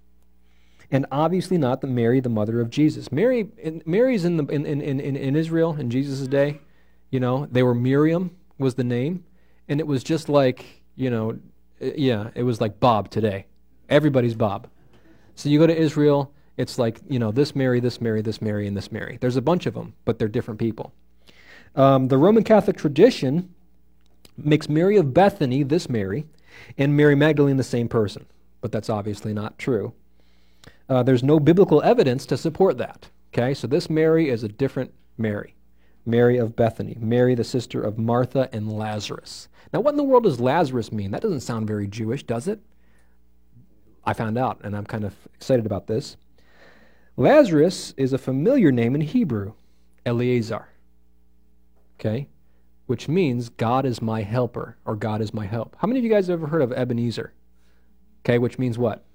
and obviously not the Mary, the mother of Jesus. Mary, in, Mary's in, the, in, in, in, in Israel in Jesus' day. You know, they were Miriam was the name, and it was just like, you know, yeah, it was like Bob today. Everybody's Bob. So you go to Israel, it's like, you know, this Mary, this Mary, this Mary, and this Mary. There's a bunch of them, but they're different people. Um, the Roman Catholic tradition makes Mary of Bethany this Mary, and Mary Magdalene the same person, but that's obviously not true. Uh, there's no biblical evidence to support that. Okay, so this Mary is a different Mary. Mary of Bethany, Mary the sister of Martha and Lazarus. Now, what in the world does Lazarus mean? That doesn't sound very Jewish, does it? I found out, and I'm kind of excited about this. Lazarus is a familiar name in Hebrew, Eleazar. Okay? which means God is my helper or God is my help. How many of you guys have ever heard of Ebenezer? Okay, which means what?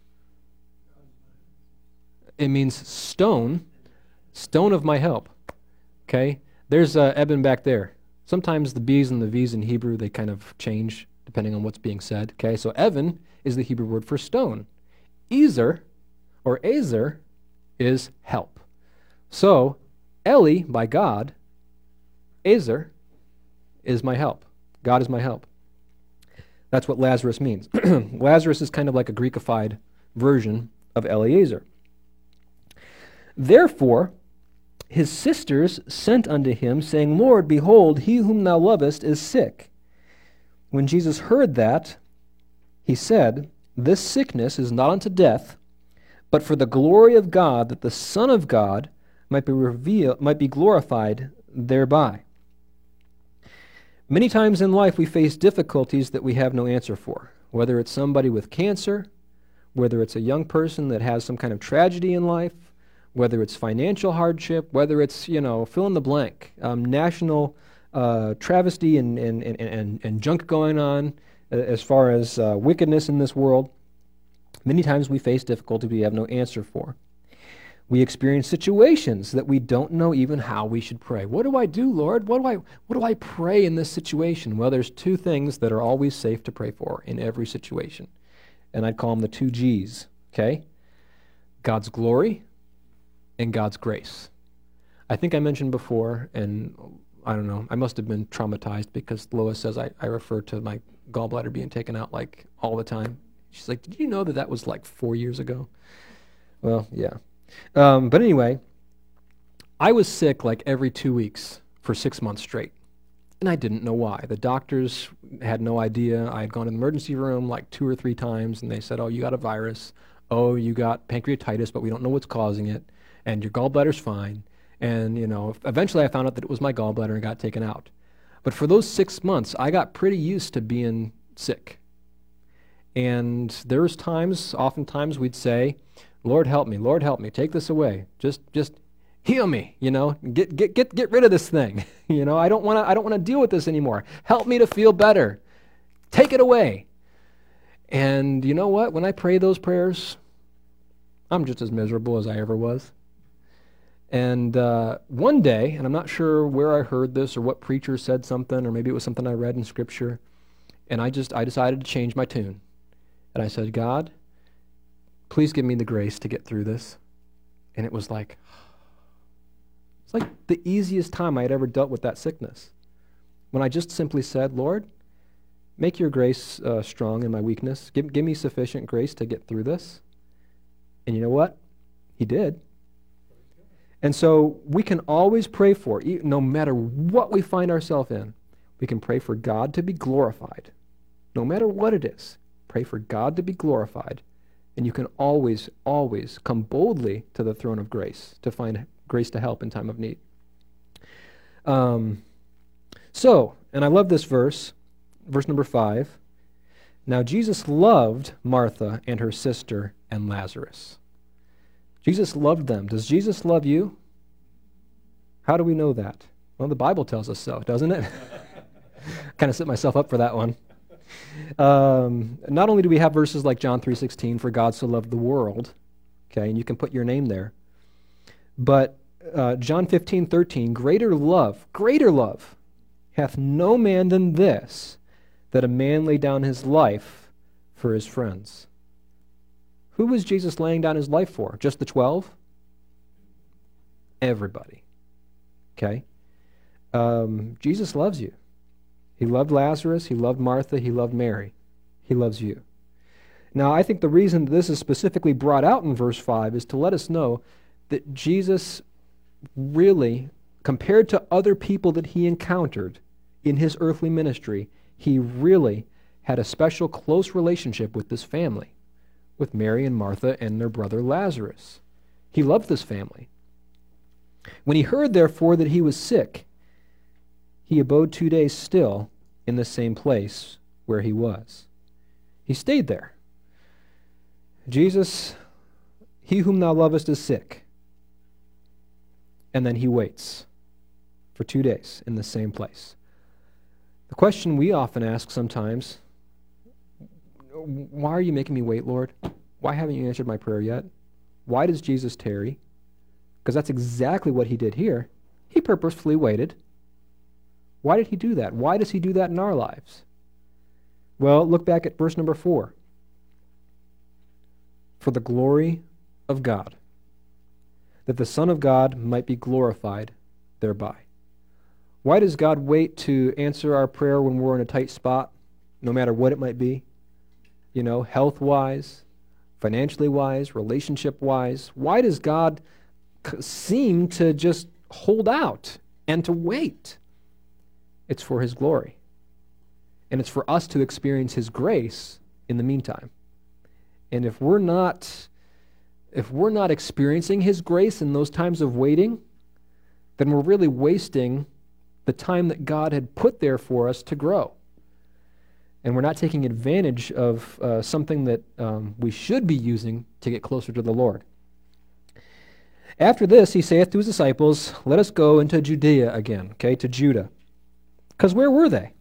It means stone, stone of my help. Okay, there's uh, Eben back there. Sometimes the B's and the V's in Hebrew, they kind of change depending on what's being said. Okay, so Evan is the Hebrew word for stone. Ezer or Ezer is help. So, Eli by God, Ezer is my help. God is my help. That's what Lazarus means. Lazarus is kind of like a Greekified version of Eliezer. Therefore, his sisters sent unto him, saying, Lord, behold, he whom thou lovest is sick. When Jesus heard that, he said, This sickness is not unto death, but for the glory of God, that the Son of God might be revealed, might be glorified thereby. Many times in life, we face difficulties that we have no answer for, whether it's somebody with cancer, whether it's a young person that has some kind of tragedy in life, whether it's financial hardship, whether it's, you know, fill in the blank, um, national uh, travesty and, and, and, and, junk going on uh, as far as uh, wickedness in this world. Many times we face difficulty we have no answer for. We experience situations that we don't know even how we should pray. What do I do, Lord? What do I what do I pray in this situation? Well, there's two things that are always safe to pray for in every situation. And I'd call them the two G's, okay? God's glory and God's grace. I think I mentioned before, and I don't know, I must have been traumatized because Lois says I, I refer to my gallbladder being taken out like all the time. She's like, Did you know that that was like four years ago? Well, yeah. Um, but anyway, I was sick like every two weeks for six months straight. And I didn't know why. The doctors had no idea. I had gone to the emergency room like two or three times, and they said, Oh, you got a virus. Oh, you got pancreatitis, but we don't know what's causing it. And your gallbladder's fine. And, you know, eventually I found out that it was my gallbladder and got taken out. But for those six months, I got pretty used to being sick. And there was times, oftentimes we'd say, Lord help me, Lord help me, take this away. Just just heal me, you know. Get get get get rid of this thing. you know, I don't want to I don't want to deal with this anymore. Help me to feel better. Take it away. And you know what? When I pray those prayers, I'm just as miserable as I ever was. And uh, one day, and I'm not sure where I heard this or what preacher said something, or maybe it was something I read in Scripture, and I just I decided to change my tune, and I said, God, Please give me the grace to get through this. And it was like, it's like the easiest time I had ever dealt with that sickness. When I just simply said, Lord, make your grace uh, strong in my weakness. Give, give me sufficient grace to get through this. And you know what? He did. And so we can always pray for, no matter what we find ourselves in, we can pray for God to be glorified. No matter what it is, pray for God to be glorified and you can always, always come boldly to the throne of grace to find grace to help in time of need. Um, so, and I love this verse, verse number five. Now, Jesus loved Martha and her sister and Lazarus. Jesus loved them. Does Jesus love you? How do we know that? Well, the Bible tells us so, doesn't it? kind of set myself up for that one. Um, not only do we have verses like John 3:16, "For God so loved the world," okay, and you can put your name there, but uh, John 15:13, "Greater love, greater love, hath no man than this, that a man lay down his life for his friends." Who was Jesus laying down his life for? Just the twelve? Everybody. Okay? Um, Jesus loves you. He loved Lazarus, he loved Martha, he loved Mary. He loves you. Now, I think the reason this is specifically brought out in verse 5 is to let us know that Jesus really, compared to other people that he encountered in his earthly ministry, he really had a special close relationship with this family, with Mary and Martha and their brother Lazarus. He loved this family. When he heard, therefore, that he was sick, he abode two days still in the same place where he was. He stayed there. Jesus, he whom thou lovest is sick. And then he waits for two days in the same place. The question we often ask sometimes why are you making me wait, Lord? Why haven't you answered my prayer yet? Why does Jesus tarry? Because that's exactly what he did here. He purposefully waited why did he do that? Why does he do that in our lives? Well, look back at verse number four. For the glory of God, that the Son of God might be glorified thereby. Why does God wait to answer our prayer when we're in a tight spot, no matter what it might be? You know, health wise, financially wise, relationship wise. Why does God seem to just hold out and to wait? It's for His glory. And it's for us to experience His grace in the meantime. And if we're not if we're not experiencing his grace in those times of waiting, then we're really wasting the time that God had put there for us to grow. And we're not taking advantage of uh, something that um, we should be using to get closer to the Lord. After this, he saith to his disciples, Let us go into Judea again, okay, to Judah. Because where were they?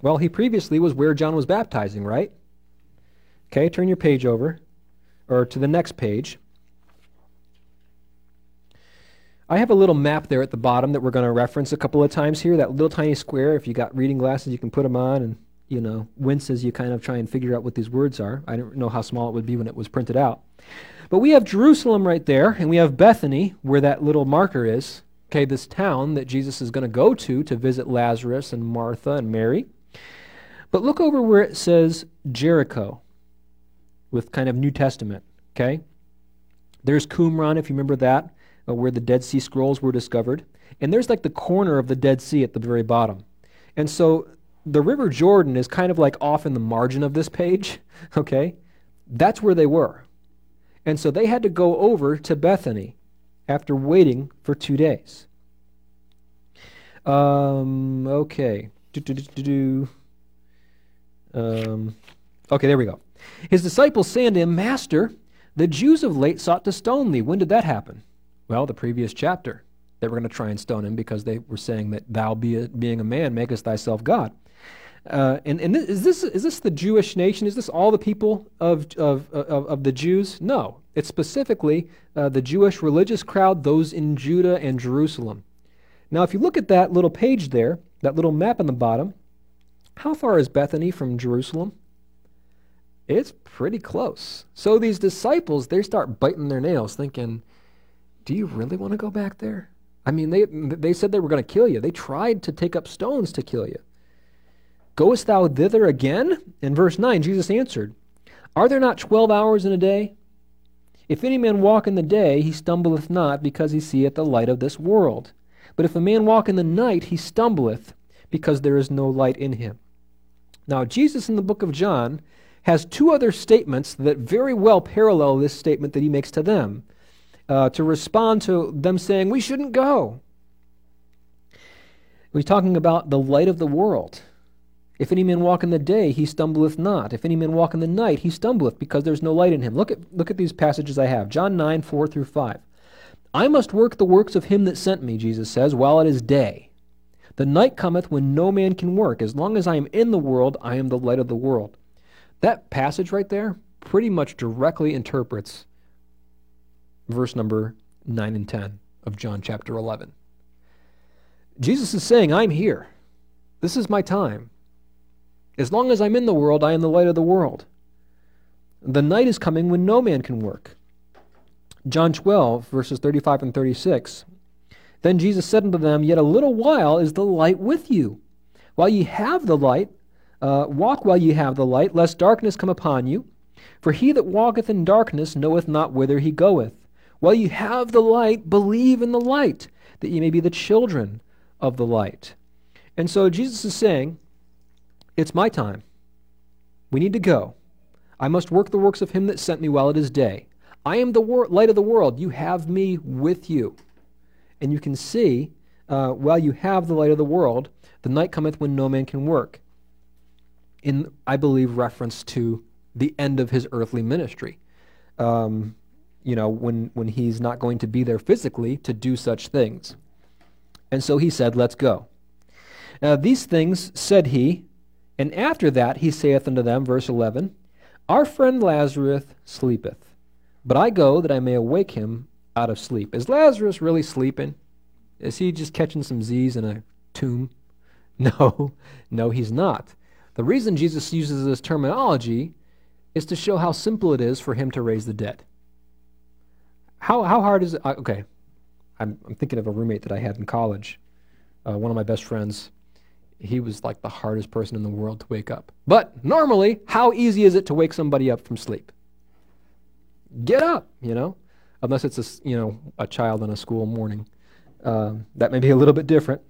Well, he previously was where John was baptizing, right? Okay, turn your page over, or to the next page. I have a little map there at the bottom that we're going to reference a couple of times here. That little tiny square, if you got reading glasses, you can put them on and, you know, wince as you kind of try and figure out what these words are. I don't know how small it would be when it was printed out. But we have Jerusalem right there, and we have Bethany, where that little marker is okay, this town that Jesus is going to go to to visit Lazarus and Martha and Mary. But look over where it says Jericho with kind of New Testament, okay? There's Qumran, if you remember that, uh, where the Dead Sea Scrolls were discovered. And there's like the corner of the Dead Sea at the very bottom. And so the River Jordan is kind of like off in the margin of this page, okay? That's where they were. And so they had to go over to Bethany after waiting for two days. Um, okay. Um, okay, there we go. His disciples say unto him, Master, the Jews of late sought to stone thee. When did that happen? Well, the previous chapter. They were going to try and stone him because they were saying that thou, be a, being a man, makest thyself God. Uh, and and this, is, this, is this the Jewish nation? Is this all the people of, of, of, of the Jews? No. It's specifically uh, the Jewish religious crowd, those in Judah and Jerusalem. Now, if you look at that little page there, that little map on the bottom, how far is Bethany from Jerusalem? It's pretty close. So these disciples, they start biting their nails, thinking, do you really want to go back there? I mean, they, they said they were going to kill you. They tried to take up stones to kill you. Goest thou thither again? In verse 9, Jesus answered, Are there not twelve hours in a day? If any man walk in the day, he stumbleth not, because he seeth the light of this world. But if a man walk in the night, he stumbleth, because there is no light in him. Now, Jesus in the book of John has two other statements that very well parallel this statement that he makes to them uh, to respond to them saying, We shouldn't go. He's talking about the light of the world. If any man walk in the day, he stumbleth not. If any man walk in the night, he stumbleth, because there's no light in him. Look at, look at these passages I have John 9, 4 through 5. I must work the works of him that sent me, Jesus says, while it is day. The night cometh when no man can work. As long as I am in the world, I am the light of the world. That passage right there pretty much directly interprets verse number 9 and 10 of John chapter 11. Jesus is saying, I'm here. This is my time. As long as I'm in the world, I am the light of the world. The night is coming when no man can work. John 12, verses 35 and 36. Then Jesus said unto them, Yet a little while is the light with you. While ye have the light, uh, walk while ye have the light, lest darkness come upon you. For he that walketh in darkness knoweth not whither he goeth. While you have the light, believe in the light, that ye may be the children of the light. And so Jesus is saying, It's my time. We need to go. I must work the works of him that sent me while it is day. I am the wor- light of the world. You have me with you. And you can see, uh, while you have the light of the world, the night cometh when no man can work. In, I believe, reference to the end of his earthly ministry. Um, you know, when, when he's not going to be there physically to do such things. And so he said, Let's go. Now, these things said he, and after that he saith unto them, verse 11, Our friend Lazarus sleepeth, but I go that I may awake him out of sleep. Is Lazarus really sleeping? Is he just catching some Z's in a tomb? No, no, he's not. The reason Jesus uses this terminology is to show how simple it is for him to raise the dead. How, how hard is it? Uh, okay, I'm, I'm thinking of a roommate that I had in college. Uh, one of my best friends, he was like the hardest person in the world to wake up. But normally, how easy is it to wake somebody up from sleep? Get up, you know, unless it's a, you know, a child on a school morning. Uh, that may be a little bit different.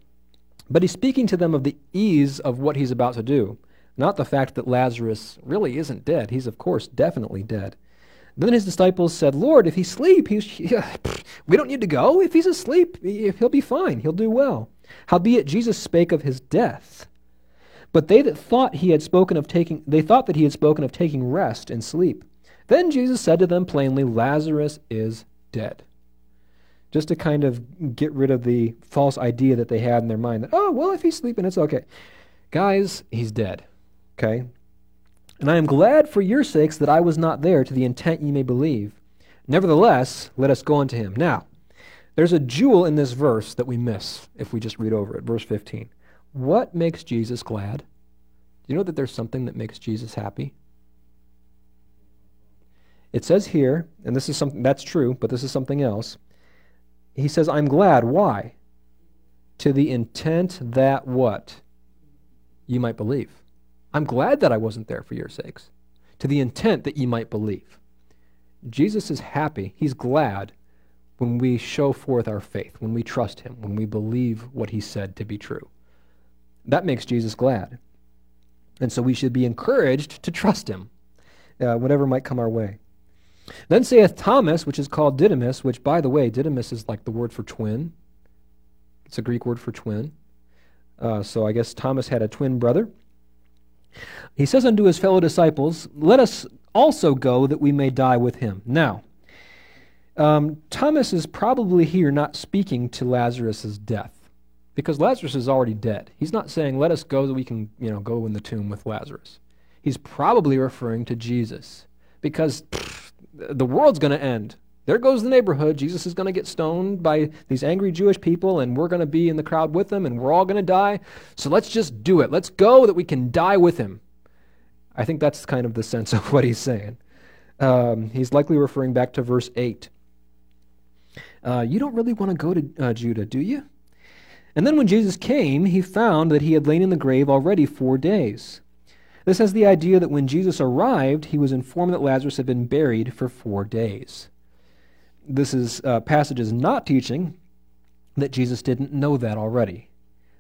But he's speaking to them of the ease of what he's about to do, not the fact that Lazarus really isn't dead. He's, of course, definitely dead. Then his disciples said, Lord, if he sleep, he's, we don't need to go. If he's asleep, he'll be fine. He'll do well. Howbeit Jesus spake of his death. But they that thought he had spoken of taking they thought that he had spoken of taking rest and sleep. Then Jesus said to them plainly, Lazarus is dead. Just to kind of get rid of the false idea that they had in their mind that, oh, well, if he's sleeping, it's okay. Guys, he's dead. Okay? And I am glad for your sakes that I was not there to the intent ye may believe. Nevertheless, let us go unto him. Now, there's a jewel in this verse that we miss if we just read over it. Verse 15. What makes Jesus glad? Do you know that there's something that makes Jesus happy? It says here, and this is something that's true, but this is something else. He says, I'm glad. Why? To the intent that what? You might believe. I'm glad that I wasn't there for your sakes, to the intent that ye might believe. Jesus is happy, he's glad when we show forth our faith, when we trust him, when we believe what he said to be true. That makes Jesus glad. And so we should be encouraged to trust him, uh, whatever might come our way. Then saith Thomas, which is called Didymus, which, by the way, Didymus is like the word for twin. It's a Greek word for twin. Uh, so I guess Thomas had a twin brother. He says unto his fellow disciples, Let us also go that we may die with him. Now, um, Thomas is probably here not speaking to Lazarus' death because Lazarus is already dead. He's not saying, Let us go that we can you know, go in the tomb with Lazarus. He's probably referring to Jesus because pff, the world's going to end. There goes the neighborhood. Jesus is going to get stoned by these angry Jewish people, and we're going to be in the crowd with them, and we're all going to die. So let's just do it. Let's go that we can die with him. I think that's kind of the sense of what he's saying. Um, he's likely referring back to verse 8. Uh, you don't really want to go to uh, Judah, do you? And then when Jesus came, he found that he had lain in the grave already four days. This has the idea that when Jesus arrived, he was informed that Lazarus had been buried for four days this is uh, passage is not teaching that Jesus didn't know that already,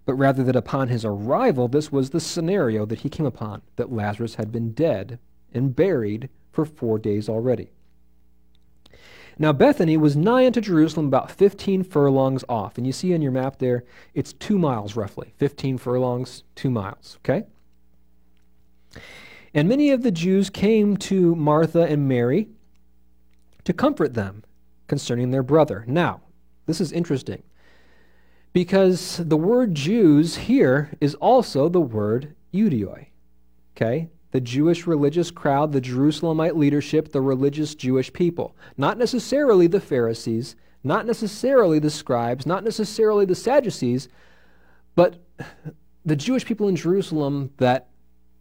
but rather that upon his arrival, this was the scenario that he came upon that Lazarus had been dead and buried for four days already. Now, Bethany was nigh unto Jerusalem, about 15 furlongs off. And you see on your map there, it's two miles roughly. 15 furlongs, two miles, okay? And many of the Jews came to Martha and Mary to comfort them concerning their brother. Now, This is interesting because the word Jews here is also the word Ioudaioi. Okay? The Jewish religious crowd, the Jerusalemite leadership, the religious Jewish people. Not necessarily the Pharisees, not necessarily the scribes, not necessarily the Sadducees, but the Jewish people in Jerusalem that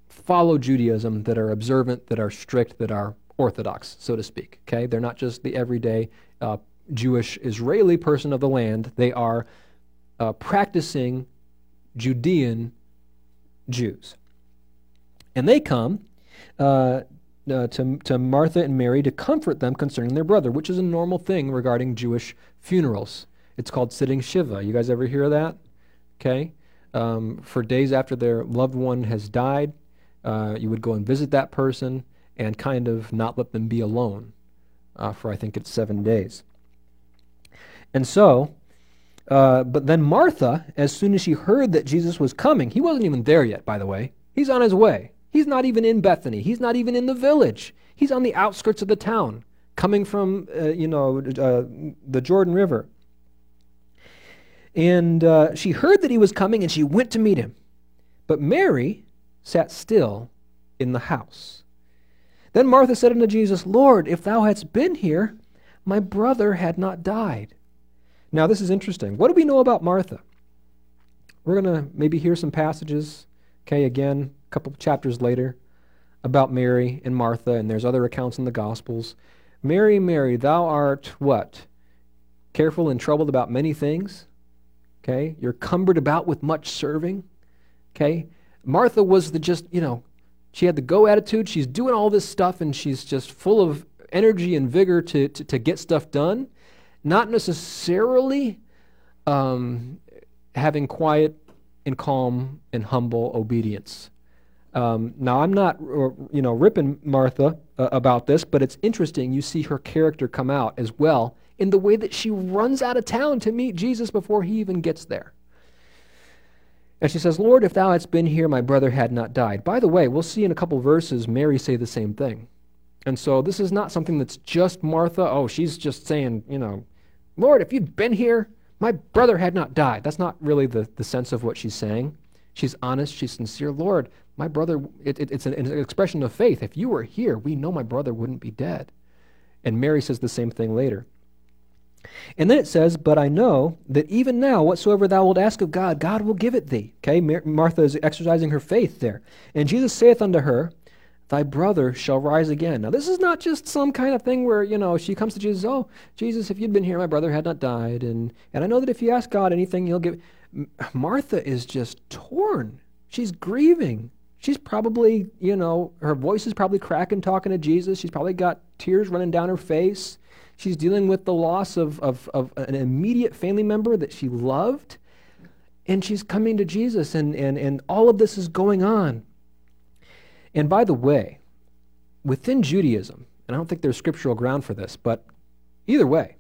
follow Judaism, that are observant, that are strict, that are orthodox, so to speak. Okay? They're not just the everyday uh, Jewish Israeli person of the land, they are uh, practicing Judean Jews. And they come uh, uh, to, to Martha and Mary to comfort them concerning their brother, which is a normal thing regarding Jewish funerals. It's called sitting Shiva. You guys ever hear of that? Okay. Um, for days after their loved one has died, uh, you would go and visit that person and kind of not let them be alone uh, for I think it's seven days. And so, uh, but then Martha, as soon as she heard that Jesus was coming, he wasn't even there yet, by the way. He's on his way. He's not even in Bethany. He's not even in the village. He's on the outskirts of the town, coming from, uh, you know, uh, the Jordan River. And uh, she heard that he was coming, and she went to meet him. But Mary sat still in the house. Then Martha said unto Jesus, Lord, if thou hadst been here, my brother had not died. Now, this is interesting. What do we know about Martha? We're going to maybe hear some passages, okay, again, a couple chapters later, about Mary and Martha, and there's other accounts in the Gospels. Mary, Mary, thou art what? Careful and troubled about many things. Okay? You're cumbered about with much serving. Okay? Martha was the just, you know, she had the go attitude. She's doing all this stuff and she's just full of energy and vigor to, to, to get stuff done. Not necessarily um, having quiet and calm and humble obedience. Um, now, I'm not, uh, you know, ripping Martha uh, about this, but it's interesting. You see her character come out as well in the way that she runs out of town to meet Jesus before he even gets there. And she says, Lord, if thou hadst been here, my brother had not died. By the way, we'll see in a couple verses Mary say the same thing. And so this is not something that's just Martha. Oh, she's just saying, you know, Lord, if you'd been here, my brother had not died. That's not really the, the sense of what she's saying. She's honest, she's sincere. Lord, my brother, it, it, it's an, an expression of faith. If you were here, we know my brother wouldn't be dead. And Mary says the same thing later. And then it says, But I know that even now, whatsoever thou wilt ask of God, God will give it thee. Okay, Mar- Martha is exercising her faith there. And Jesus saith unto her, Thy brother shall rise again. Now, this is not just some kind of thing where, you know, she comes to Jesus, Oh, Jesus, if you'd been here, my brother had not died. And, and I know that if you ask God anything, he'll give. Martha is just torn. She's grieving. She's probably, you know, her voice is probably cracking talking to Jesus. She's probably got tears running down her face. She's dealing with the loss of, of, of an immediate family member that she loved. And she's coming to Jesus, and, and, and all of this is going on. And by the way, within Judaism, and I don't think there's scriptural ground for this, but either way,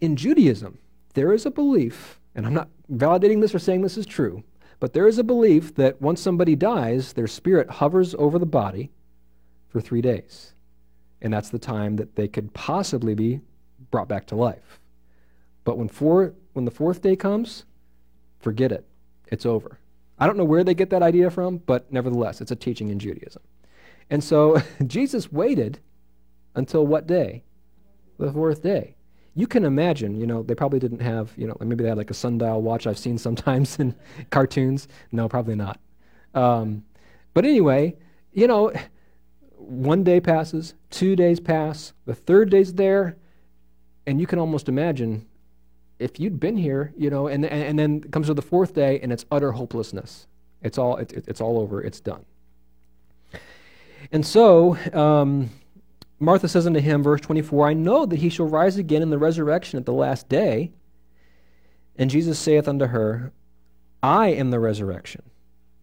in Judaism, there is a belief, and I'm not validating this or saying this is true, but there is a belief that once somebody dies, their spirit hovers over the body for three days and that's the time that they could possibly be brought back to life. But when four, when the fourth day comes, forget it. It's over. I don't know where they get that idea from, but nevertheless, it's a teaching in Judaism. And so Jesus waited until what day? The fourth day. You can imagine, you know, they probably didn't have, you know, maybe they had like a sundial watch I've seen sometimes in cartoons. No, probably not. Um, but anyway, you know, one day passes, two days pass, the third day's there, and you can almost imagine if you'd been here, you know, and, and, and then comes to the fourth day and it's utter hopelessness. It's all, it, it's all over, it's done. And so, um, Martha says unto him, verse 24, I know that he shall rise again in the resurrection at the last day. And Jesus saith unto her, I am the resurrection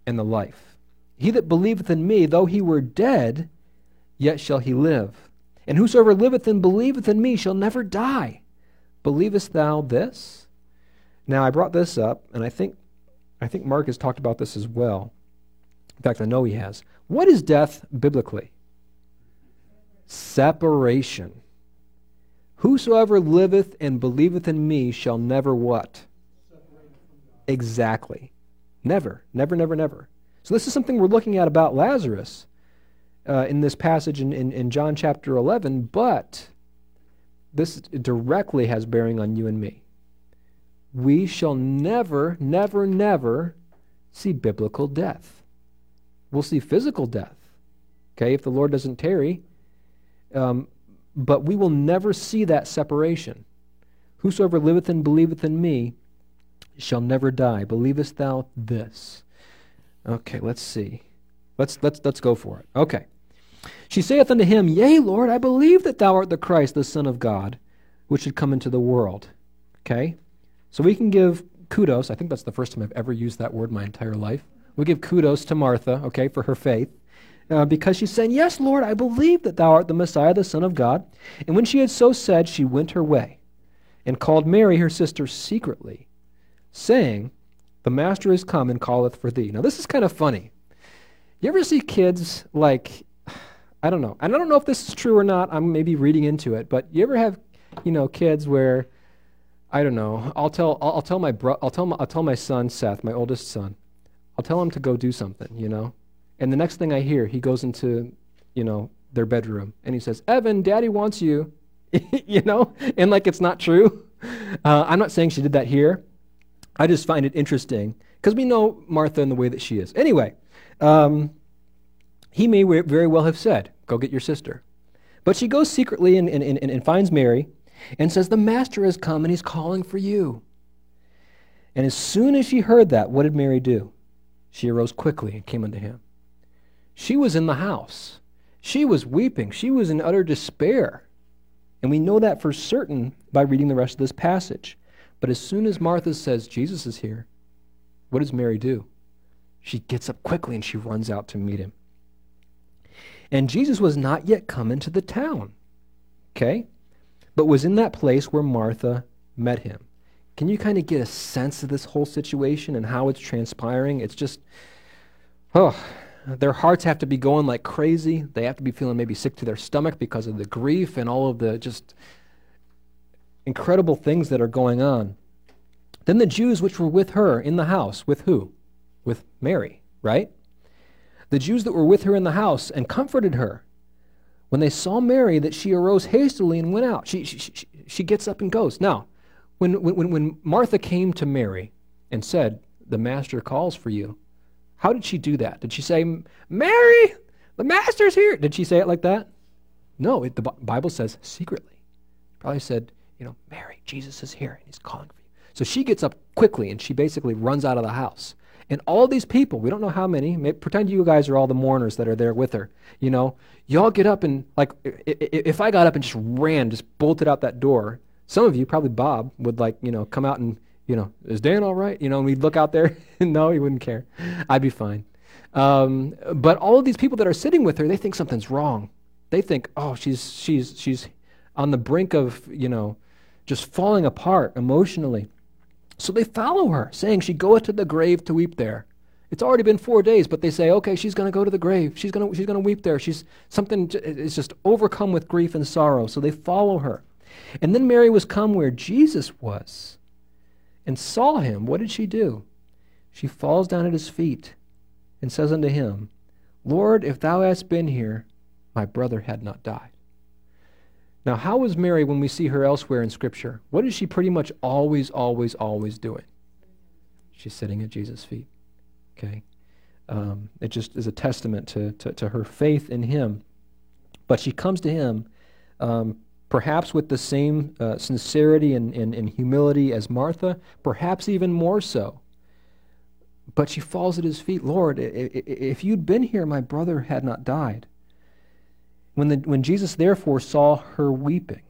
and the life. He that believeth in me, though he were dead, yet shall he live. And whosoever liveth and believeth in me shall never die. Believest thou this? Now I brought this up, and I think I think Mark has talked about this as well. In fact, I know he has. What is death biblically? Separation. Whosoever liveth and believeth in me shall never what? Exactly. Never, never, never, never. So, this is something we're looking at about Lazarus uh, in this passage in, in, in John chapter 11, but this directly has bearing on you and me. We shall never, never, never see biblical death. We'll see physical death, okay, if the Lord doesn't tarry. Um, but we will never see that separation. Whosoever liveth and believeth in me shall never die. Believest thou this? Okay, let's see. Let's let's let's go for it. Okay. She saith unto him, Yea, Lord, I believe that thou art the Christ, the Son of God, which should come into the world. Okay? So we can give kudos. I think that's the first time I've ever used that word my entire life. We give kudos to Martha, okay, for her faith. Uh, because she's saying, Yes, Lord, I believe that thou art the Messiah, the Son of God. And when she had so said, she went her way and called Mary, her sister, secretly saying, The master is come and calleth for thee. Now, this is kind of funny. You ever see kids like, I don't know, and I don't know if this is true or not, I'm maybe reading into it, but you ever have, you know, kids where, I don't know, I'll tell, I'll, I'll tell my bro, I'll tell my, I'll tell my son, Seth, my oldest son, I'll tell him to go do something, you know, and the next thing I hear, he goes into, you know, their bedroom. And he says, Evan, daddy wants you, you know, and like it's not true. Uh, I'm not saying she did that here, I just find it interesting because we know Martha in the way that she is. Anyway, um, he may very well have said, Go get your sister. But she goes secretly and, and, and, and finds Mary and says, The master has come and he's calling for you. And as soon as she heard that, what did Mary do? She arose quickly and came unto him. She was in the house. She was weeping. She was in utter despair. And we know that for certain by reading the rest of this passage. But as soon as Martha says, Jesus is here, what does Mary do? She gets up quickly and she runs out to meet him. And Jesus was not yet come into the town, okay? But was in that place where Martha met him. Can you kind of get a sense of this whole situation and how it's transpiring? It's just, oh, their hearts have to be going like crazy. They have to be feeling maybe sick to their stomach because of the grief and all of the just incredible things that are going on. Then the Jews which were with her in the house, with who? With Mary, right? The Jews that were with her in the house and comforted her. When they saw Mary, that she arose hastily and went out. She, she, she, she gets up and goes. Now, when, when, when Martha came to Mary and said, The master calls for you, how did she do that? Did she say, Mary, the master's here? Did she say it like that? No, it, the Bible says secretly. Probably said, you know, Mary, Jesus is here and he's calling for you. So she gets up quickly and she basically runs out of the house. And all these people, we don't know how many, maybe, pretend you guys are all the mourners that are there with her. You know, y'all get up and, like, if I got up and just ran, just bolted out that door, some of you, probably Bob, would, like, you know, come out and, you know, is Dan all right? You know, and we'd look out there. no, he wouldn't care. I'd be fine. Um, but all of these people that are sitting with her, they think something's wrong. They think, oh, she's, she's, she's on the brink of, you know, just falling apart emotionally. So they follow her, saying, She goeth to the grave to weep there. It's already been four days, but they say, okay, she's going to go to the grave. She's going she's to weep there. She's something is just overcome with grief and sorrow. So they follow her. And then Mary was come where Jesus was and saw him. What did she do? She falls down at his feet and says unto him, Lord, if thou hadst been here, my brother had not died. Now, how is Mary when we see her elsewhere in Scripture? What is she pretty much always, always, always doing? She's sitting at Jesus' feet. Okay? Um, it just is a testament to, to, to, her faith in him. But she comes to him um, perhaps with the same uh, sincerity and, and, and humility as Martha, perhaps even more so. But she falls at his feet Lord, if you'd been here, my brother had not died. When, the, when Jesus therefore saw her weeping,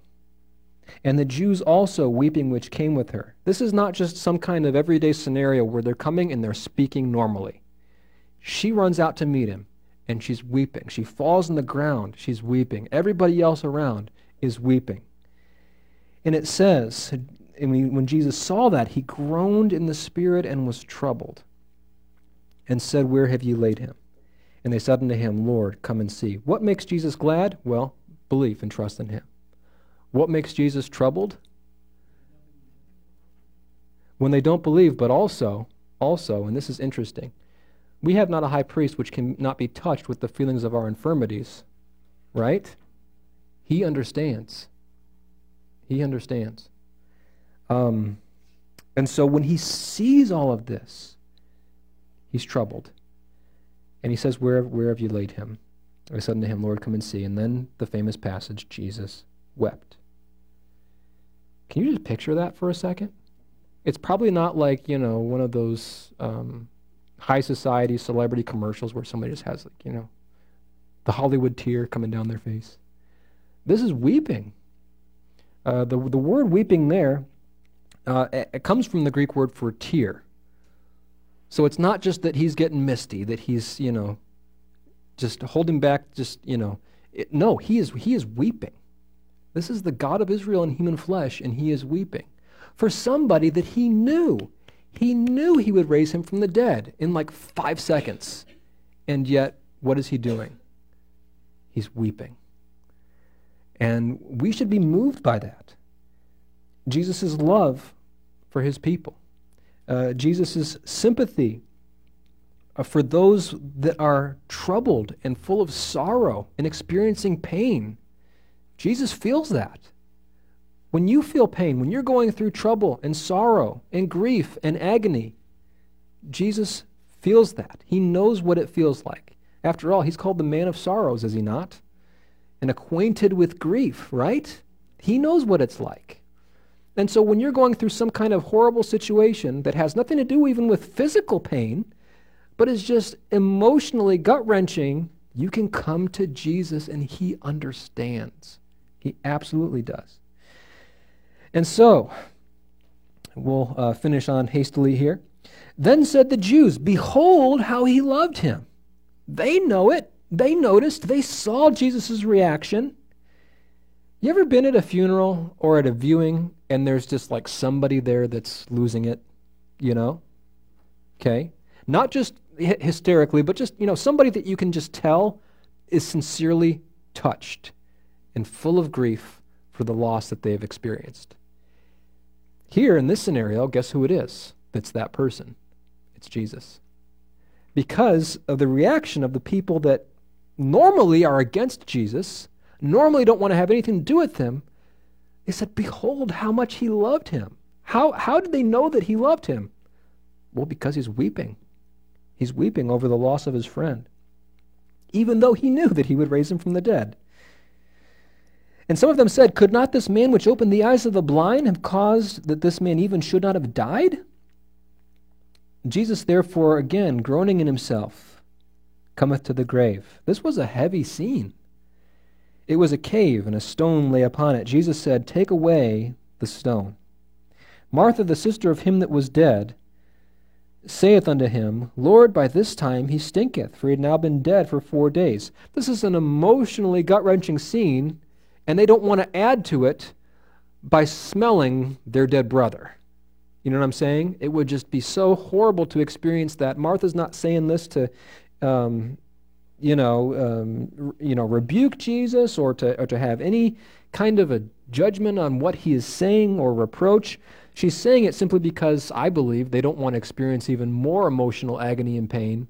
and the Jews also weeping which came with her, this is not just some kind of everyday scenario where they're coming and they're speaking normally. She runs out to meet him, and she's weeping. She falls on the ground, she's weeping. Everybody else around is weeping. And it says, and when Jesus saw that, he groaned in the spirit and was troubled, and said, Where have you laid him? And they said unto him, Lord, come and see. What makes Jesus glad? Well, belief and trust in him. What makes Jesus troubled? When they don't believe, but also, also, and this is interesting, we have not a high priest which can not be touched with the feelings of our infirmities, right? He understands. He understands. Um, and so when he sees all of this, he's troubled. And he says, Where, where have you laid him? I said unto him, Lord, come and see. And then the famous passage, Jesus wept. Can you just picture that for a second? It's probably not like, you know, one of those um, high society celebrity commercials where somebody just has, like, you know, the Hollywood tear coming down their face. This is weeping. Uh, the, the word weeping there, uh, it, it comes from the Greek word for tear. So it's not just that he's getting misty, that he's, you know, just holding back, just, you know. It, no, he is, he is weeping. This is the God of Israel in human flesh, and he is weeping for somebody that he knew. He knew he would raise him from the dead in like five seconds. And yet, what is he doing? He's weeping. And we should be moved by that. Jesus' love for his people uh, Jesus' sympathy uh, for those that are troubled and full of sorrow and experiencing pain. Jesus feels that. When you feel pain, when you're going through trouble and sorrow and grief and agony, Jesus feels that. He knows what it feels like. After all, he's called the man of sorrows, is he not? And acquainted with grief, right? He knows what it's like. And so when you're going through some kind of horrible situation that has nothing to do even with physical pain, but is just emotionally gut wrenching, you can come to Jesus and he understands. He absolutely does. And so, we'll uh, finish on hastily here. Then said the Jews, Behold how he loved him. They know it. They noticed. They saw Jesus' reaction. You ever been at a funeral or at a viewing and there's just like somebody there that's losing it, you know? Okay? Not just hysterically, but just, you know, somebody that you can just tell is sincerely touched and full of grief for the loss that they have experienced. Here in this scenario, guess who it is that's that person? It's Jesus. Because of the reaction of the people that normally are against Jesus normally don't want to have anything to do with him, they said, Behold how much he loved him. How, how did they know that he loved him? Well, because he's weeping. He's weeping over the loss of his friend, even though he knew that he would raise him from the dead. And some of them said, Could not this man which opened the eyes of the blind have caused that this man even should not have died? Jesus, therefore, again, groaning in himself, cometh to the grave. This was a heavy scene. It was a cave, and a stone lay upon it. Jesus said, Take away the stone. Martha, the sister of him that was dead, saith unto him, Lord, by this time he stinketh, for he had now been dead for four days. This is an emotionally gut wrenching scene, and they don't want to add to it by smelling their dead brother. You know what I'm saying? It would just be so horrible to experience that. Martha's not saying this to um, you know, um, you know, rebuke Jesus or to, or to have any kind of a judgment on what he is saying or reproach. She's saying it simply because I believe they don't want to experience even more emotional agony and pain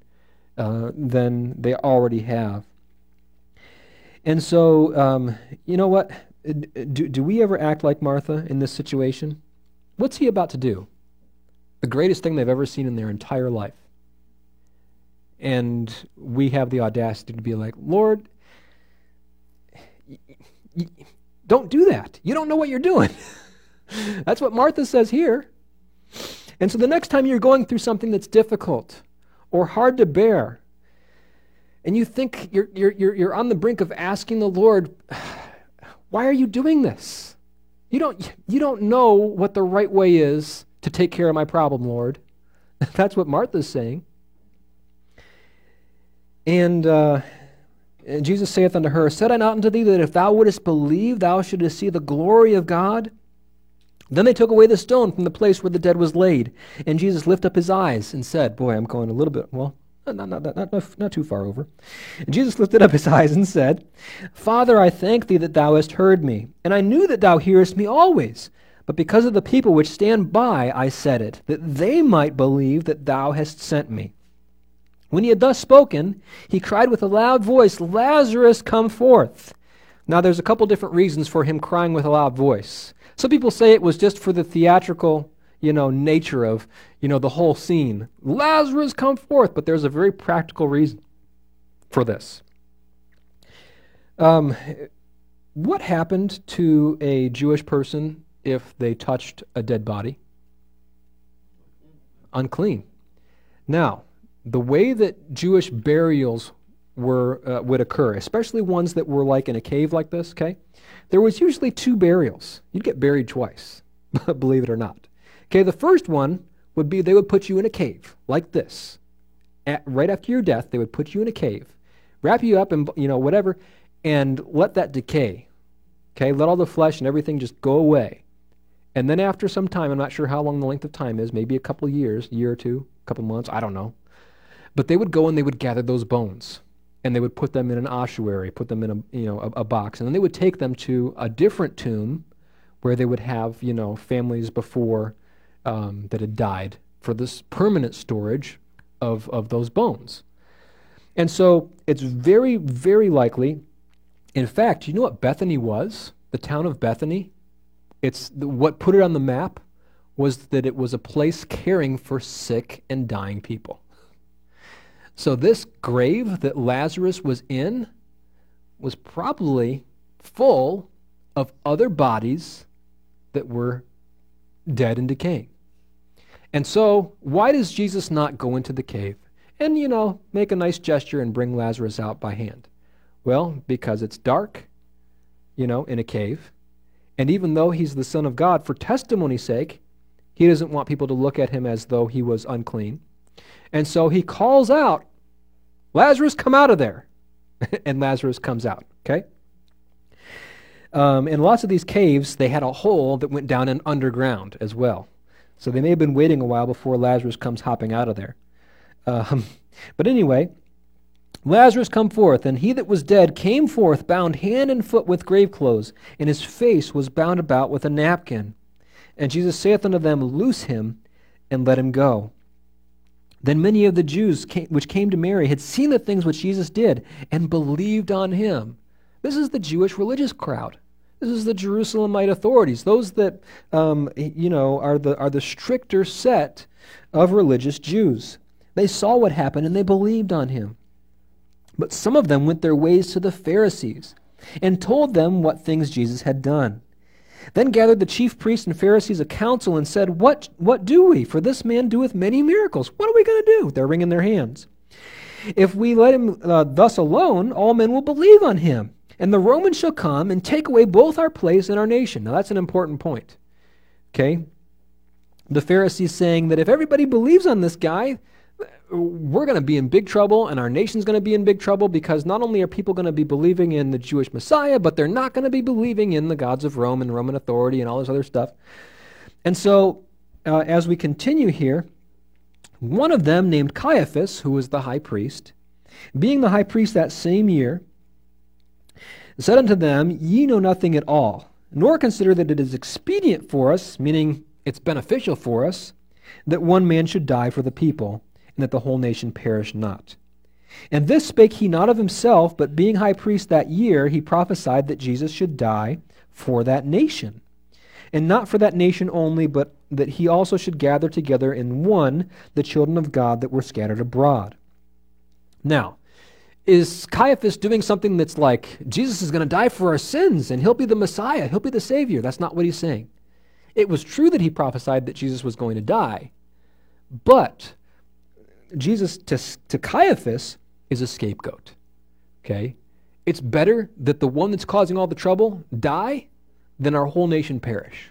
uh, than they already have. And so, um, you know what? Do, do we ever act like Martha in this situation? What's he about to do? The greatest thing they've ever seen in their entire life. And we have the audacity to be like, Lord, y- y- don't do that. You don't know what you're doing. that's what Martha says here. And so the next time you're going through something that's difficult or hard to bear, and you think you're, you're, you're, you're on the brink of asking the Lord, why are you doing this? You don't, you don't know what the right way is to take care of my problem, Lord. That's what Martha's saying. And uh, Jesus saith unto her, Said I not unto thee that if thou wouldest believe, thou shouldest see the glory of God? Then they took away the stone from the place where the dead was laid. And Jesus lifted up his eyes and said, Boy, I'm going a little bit, well, Not, not, not, not, not too far over. And Jesus lifted up his eyes and said, Father, I thank thee that thou hast heard me, and I knew that thou hearest me always. But because of the people which stand by, I said it, that they might believe that thou hast sent me. When he had thus spoken, he cried with a loud voice, Lazarus, come forth. Now, there's a couple different reasons for him crying with a loud voice. Some people say it was just for the theatrical, you know, nature of, you know, the whole scene. Lazarus, come forth. But there's a very practical reason for this. Um, what happened to a Jewish person if they touched a dead body? Unclean. Now, the way that Jewish burials were uh, would occur, especially ones that were like in a cave like this, okay? There was usually two burials. You'd get buried twice, believe it or not. Okay, the first one would be they would put you in a cave like this. At, right after your death, they would put you in a cave, wrap you up and you know whatever, and let that decay. Okay, let all the flesh and everything just go away. And then after some time, I'm not sure how long the length of time is, maybe a couple years, year or two, a couple months, I don't know. But they would go and they would gather those bones and they would put them in an ossuary, put them in a you know a, a, box, and then they would take them to a different tomb where they would have you know families before um, that had died for this permanent storage of of those bones. And so it's very very likely. In fact, you know what Bethany was? The town of Bethany. It's the, what put it on the map was that it was a place caring for sick and dying people. So, this grave that Lazarus was in was probably full of other bodies that were dead and decaying. And so, why does Jesus not go into the cave and, you know, make a nice gesture and bring Lazarus out by hand? Well, because it's dark, you know, in a cave. And even though he's the Son of God, for testimony's sake, he doesn't want people to look at him as though he was unclean. And so he calls out, Lazarus, come out of there. and Lazarus comes out, okay? Um, in lots of these caves, they had a hole that went down and underground as well. So they may have been waiting a while before Lazarus comes hopping out of there. Um, but anyway, Lazarus come forth, and he that was dead came forth, bound hand and foot with grave clothes, and his face was bound about with a napkin. And Jesus saith unto them, Loose him, and let him go. Then many of the Jews came, which came to Mary had seen the things which Jesus did and believed on him. This is the Jewish religious crowd. This is the Jerusalemite authorities, those that um, you know are the are the stricter set of religious Jews. They saw what happened and they believed on him. But some of them went their ways to the Pharisees and told them what things Jesus had done. Then gathered the chief priests and Pharisees a council and said, What, what do we? For this man doeth many miracles. What are we going to do? They're wringing their hands. If we let him uh, thus alone, all men will believe on him. And the Romans shall come and take away both our place and our nation. Now that's an important point. Okay? The Pharisees saying that if everybody believes on this guy, we're going to be in big trouble and our nation's going to be in big trouble because not only are people going to be believing in the Jewish Messiah, but they're not going to be believing in the gods of Rome and Roman authority and all this other stuff. And so, uh, as we continue here, one of them, named Caiaphas, who was the high priest, being the high priest that same year, said unto them, Ye know nothing at all, nor consider that it is expedient for us, meaning it's beneficial for us, that one man should die for the people and that the whole nation perish not. And this spake he not of himself, but being high priest that year, he prophesied that Jesus should die for that nation. And not for that nation only, but that he also should gather together in one the children of God that were scattered abroad. Now, is Caiaphas doing something that's like, Jesus is going to die for our sins and he'll be the Messiah, he'll be the Savior? That's not what he's saying. It was true that he prophesied that Jesus was going to die, but Jesus to, to Caiaphas is a scapegoat. Okay? It's better that the one that's causing all the trouble die than our whole nation perish.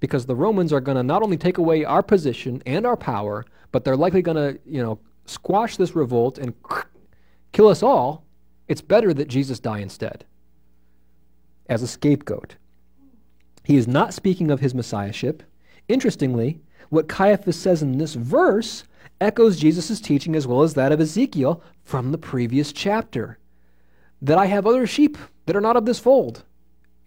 Because the Romans are going to not only take away our position and our power, but they're likely going to, you know, squash this revolt and kill us all. It's better that Jesus die instead as a scapegoat. He is not speaking of his messiahship. Interestingly, what Caiaphas says in this verse echoes Jesus' teaching as well as that of Ezekiel from the previous chapter. That I have other sheep that are not of this fold.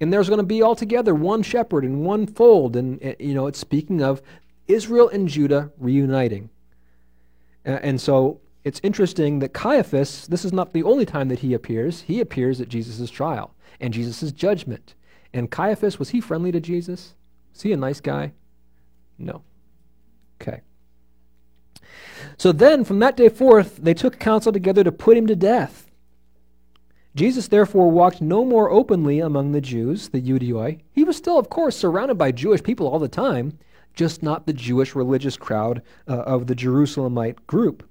And there's going to be altogether one shepherd and one fold. And, you know, it's speaking of Israel and Judah reuniting. And so it's interesting that Caiaphas, this is not the only time that he appears. He appears at Jesus' trial and Jesus' judgment. And Caiaphas, was he friendly to Jesus? Was he a nice guy? No. Okay. So then, from that day forth, they took counsel together to put him to death. Jesus therefore walked no more openly among the Jews, the Ioudaioi. He was still, of course, surrounded by Jewish people all the time, just not the Jewish religious crowd uh, of the Jerusalemite group.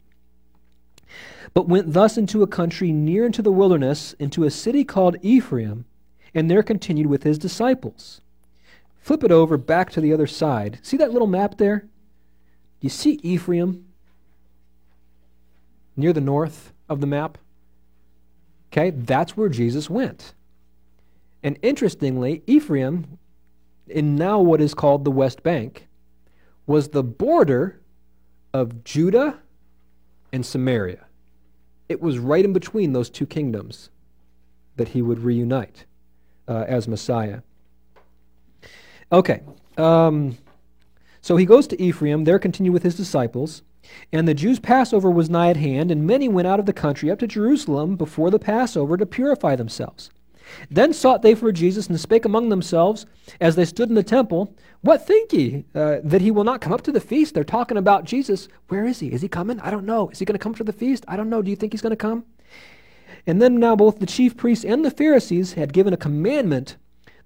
But went thus into a country near into the wilderness, into a city called Ephraim, and there continued with his disciples. Flip it over back to the other side. See that little map there? You see Ephraim near the north of the map? Okay, that's where Jesus went. And interestingly, Ephraim, in now what is called the West Bank, was the border of Judah and Samaria. It was right in between those two kingdoms that he would reunite uh, as Messiah. Okay, um, so he goes to Ephraim, there continue with his disciples. And the Jews' Passover was nigh at hand, and many went out of the country up to Jerusalem before the Passover to purify themselves. Then sought they for Jesus, and spake among themselves, as they stood in the temple, What think ye? Uh, that he will not come up to the feast? They're talking about Jesus. Where is he? Is he coming? I don't know. Is he going to come to the feast? I don't know. Do you think he's going to come? And then now both the chief priests and the Pharisees had given a commandment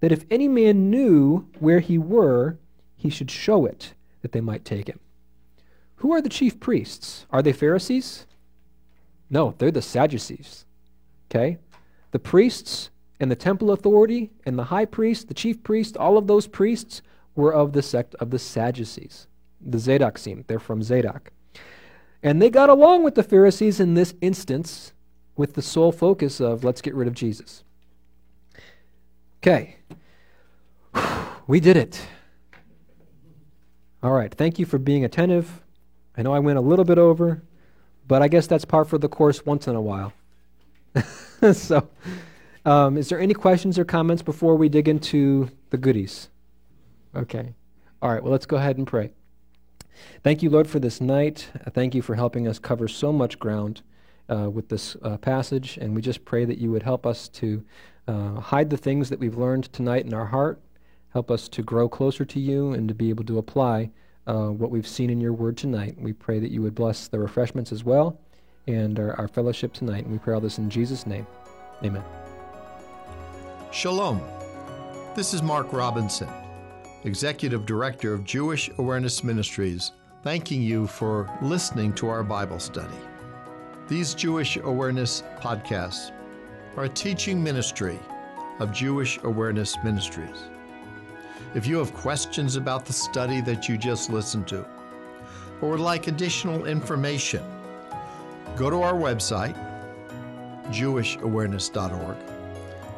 that if any man knew where he were, he should show it, that they might take him. Who are the chief priests? Are they Pharisees? No, they're the Sadducees. Okay? The priests and the temple authority and the high priest, the chief priest, all of those priests were of the sect of the Sadducees, the Zadoksim. They're from Zadok. And they got along with the Pharisees in this instance with the sole focus of let's get rid of Jesus. Okay. We did it. All right. Thank you for being attentive. I know I went a little bit over, but I guess that's par for the course once in a while. so, um, is there any questions or comments before we dig into the goodies? Okay. All right, well, let's go ahead and pray. Thank you, Lord, for this night. Thank you for helping us cover so much ground uh, with this uh, passage, and we just pray that you would help us to uh, hide the things that we've learned tonight in our heart, help us to grow closer to you, and to be able to apply uh, what we've seen in your word tonight. We pray that you would bless the refreshments as well and our, our fellowship tonight. And we pray all this in Jesus' name. Amen. Shalom. This is Mark Robinson, Executive Director of Jewish Awareness Ministries, thanking you for listening to our Bible study. These Jewish Awareness podcasts are a teaching ministry of Jewish Awareness Ministries. If you have questions about the study that you just listened to, or would like additional information, go to our website, jewishawareness.org,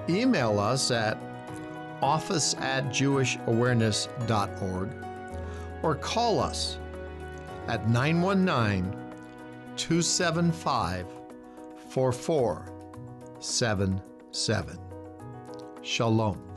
email us at office at jewishawareness.org, or call us at 919 275 4477. Shalom.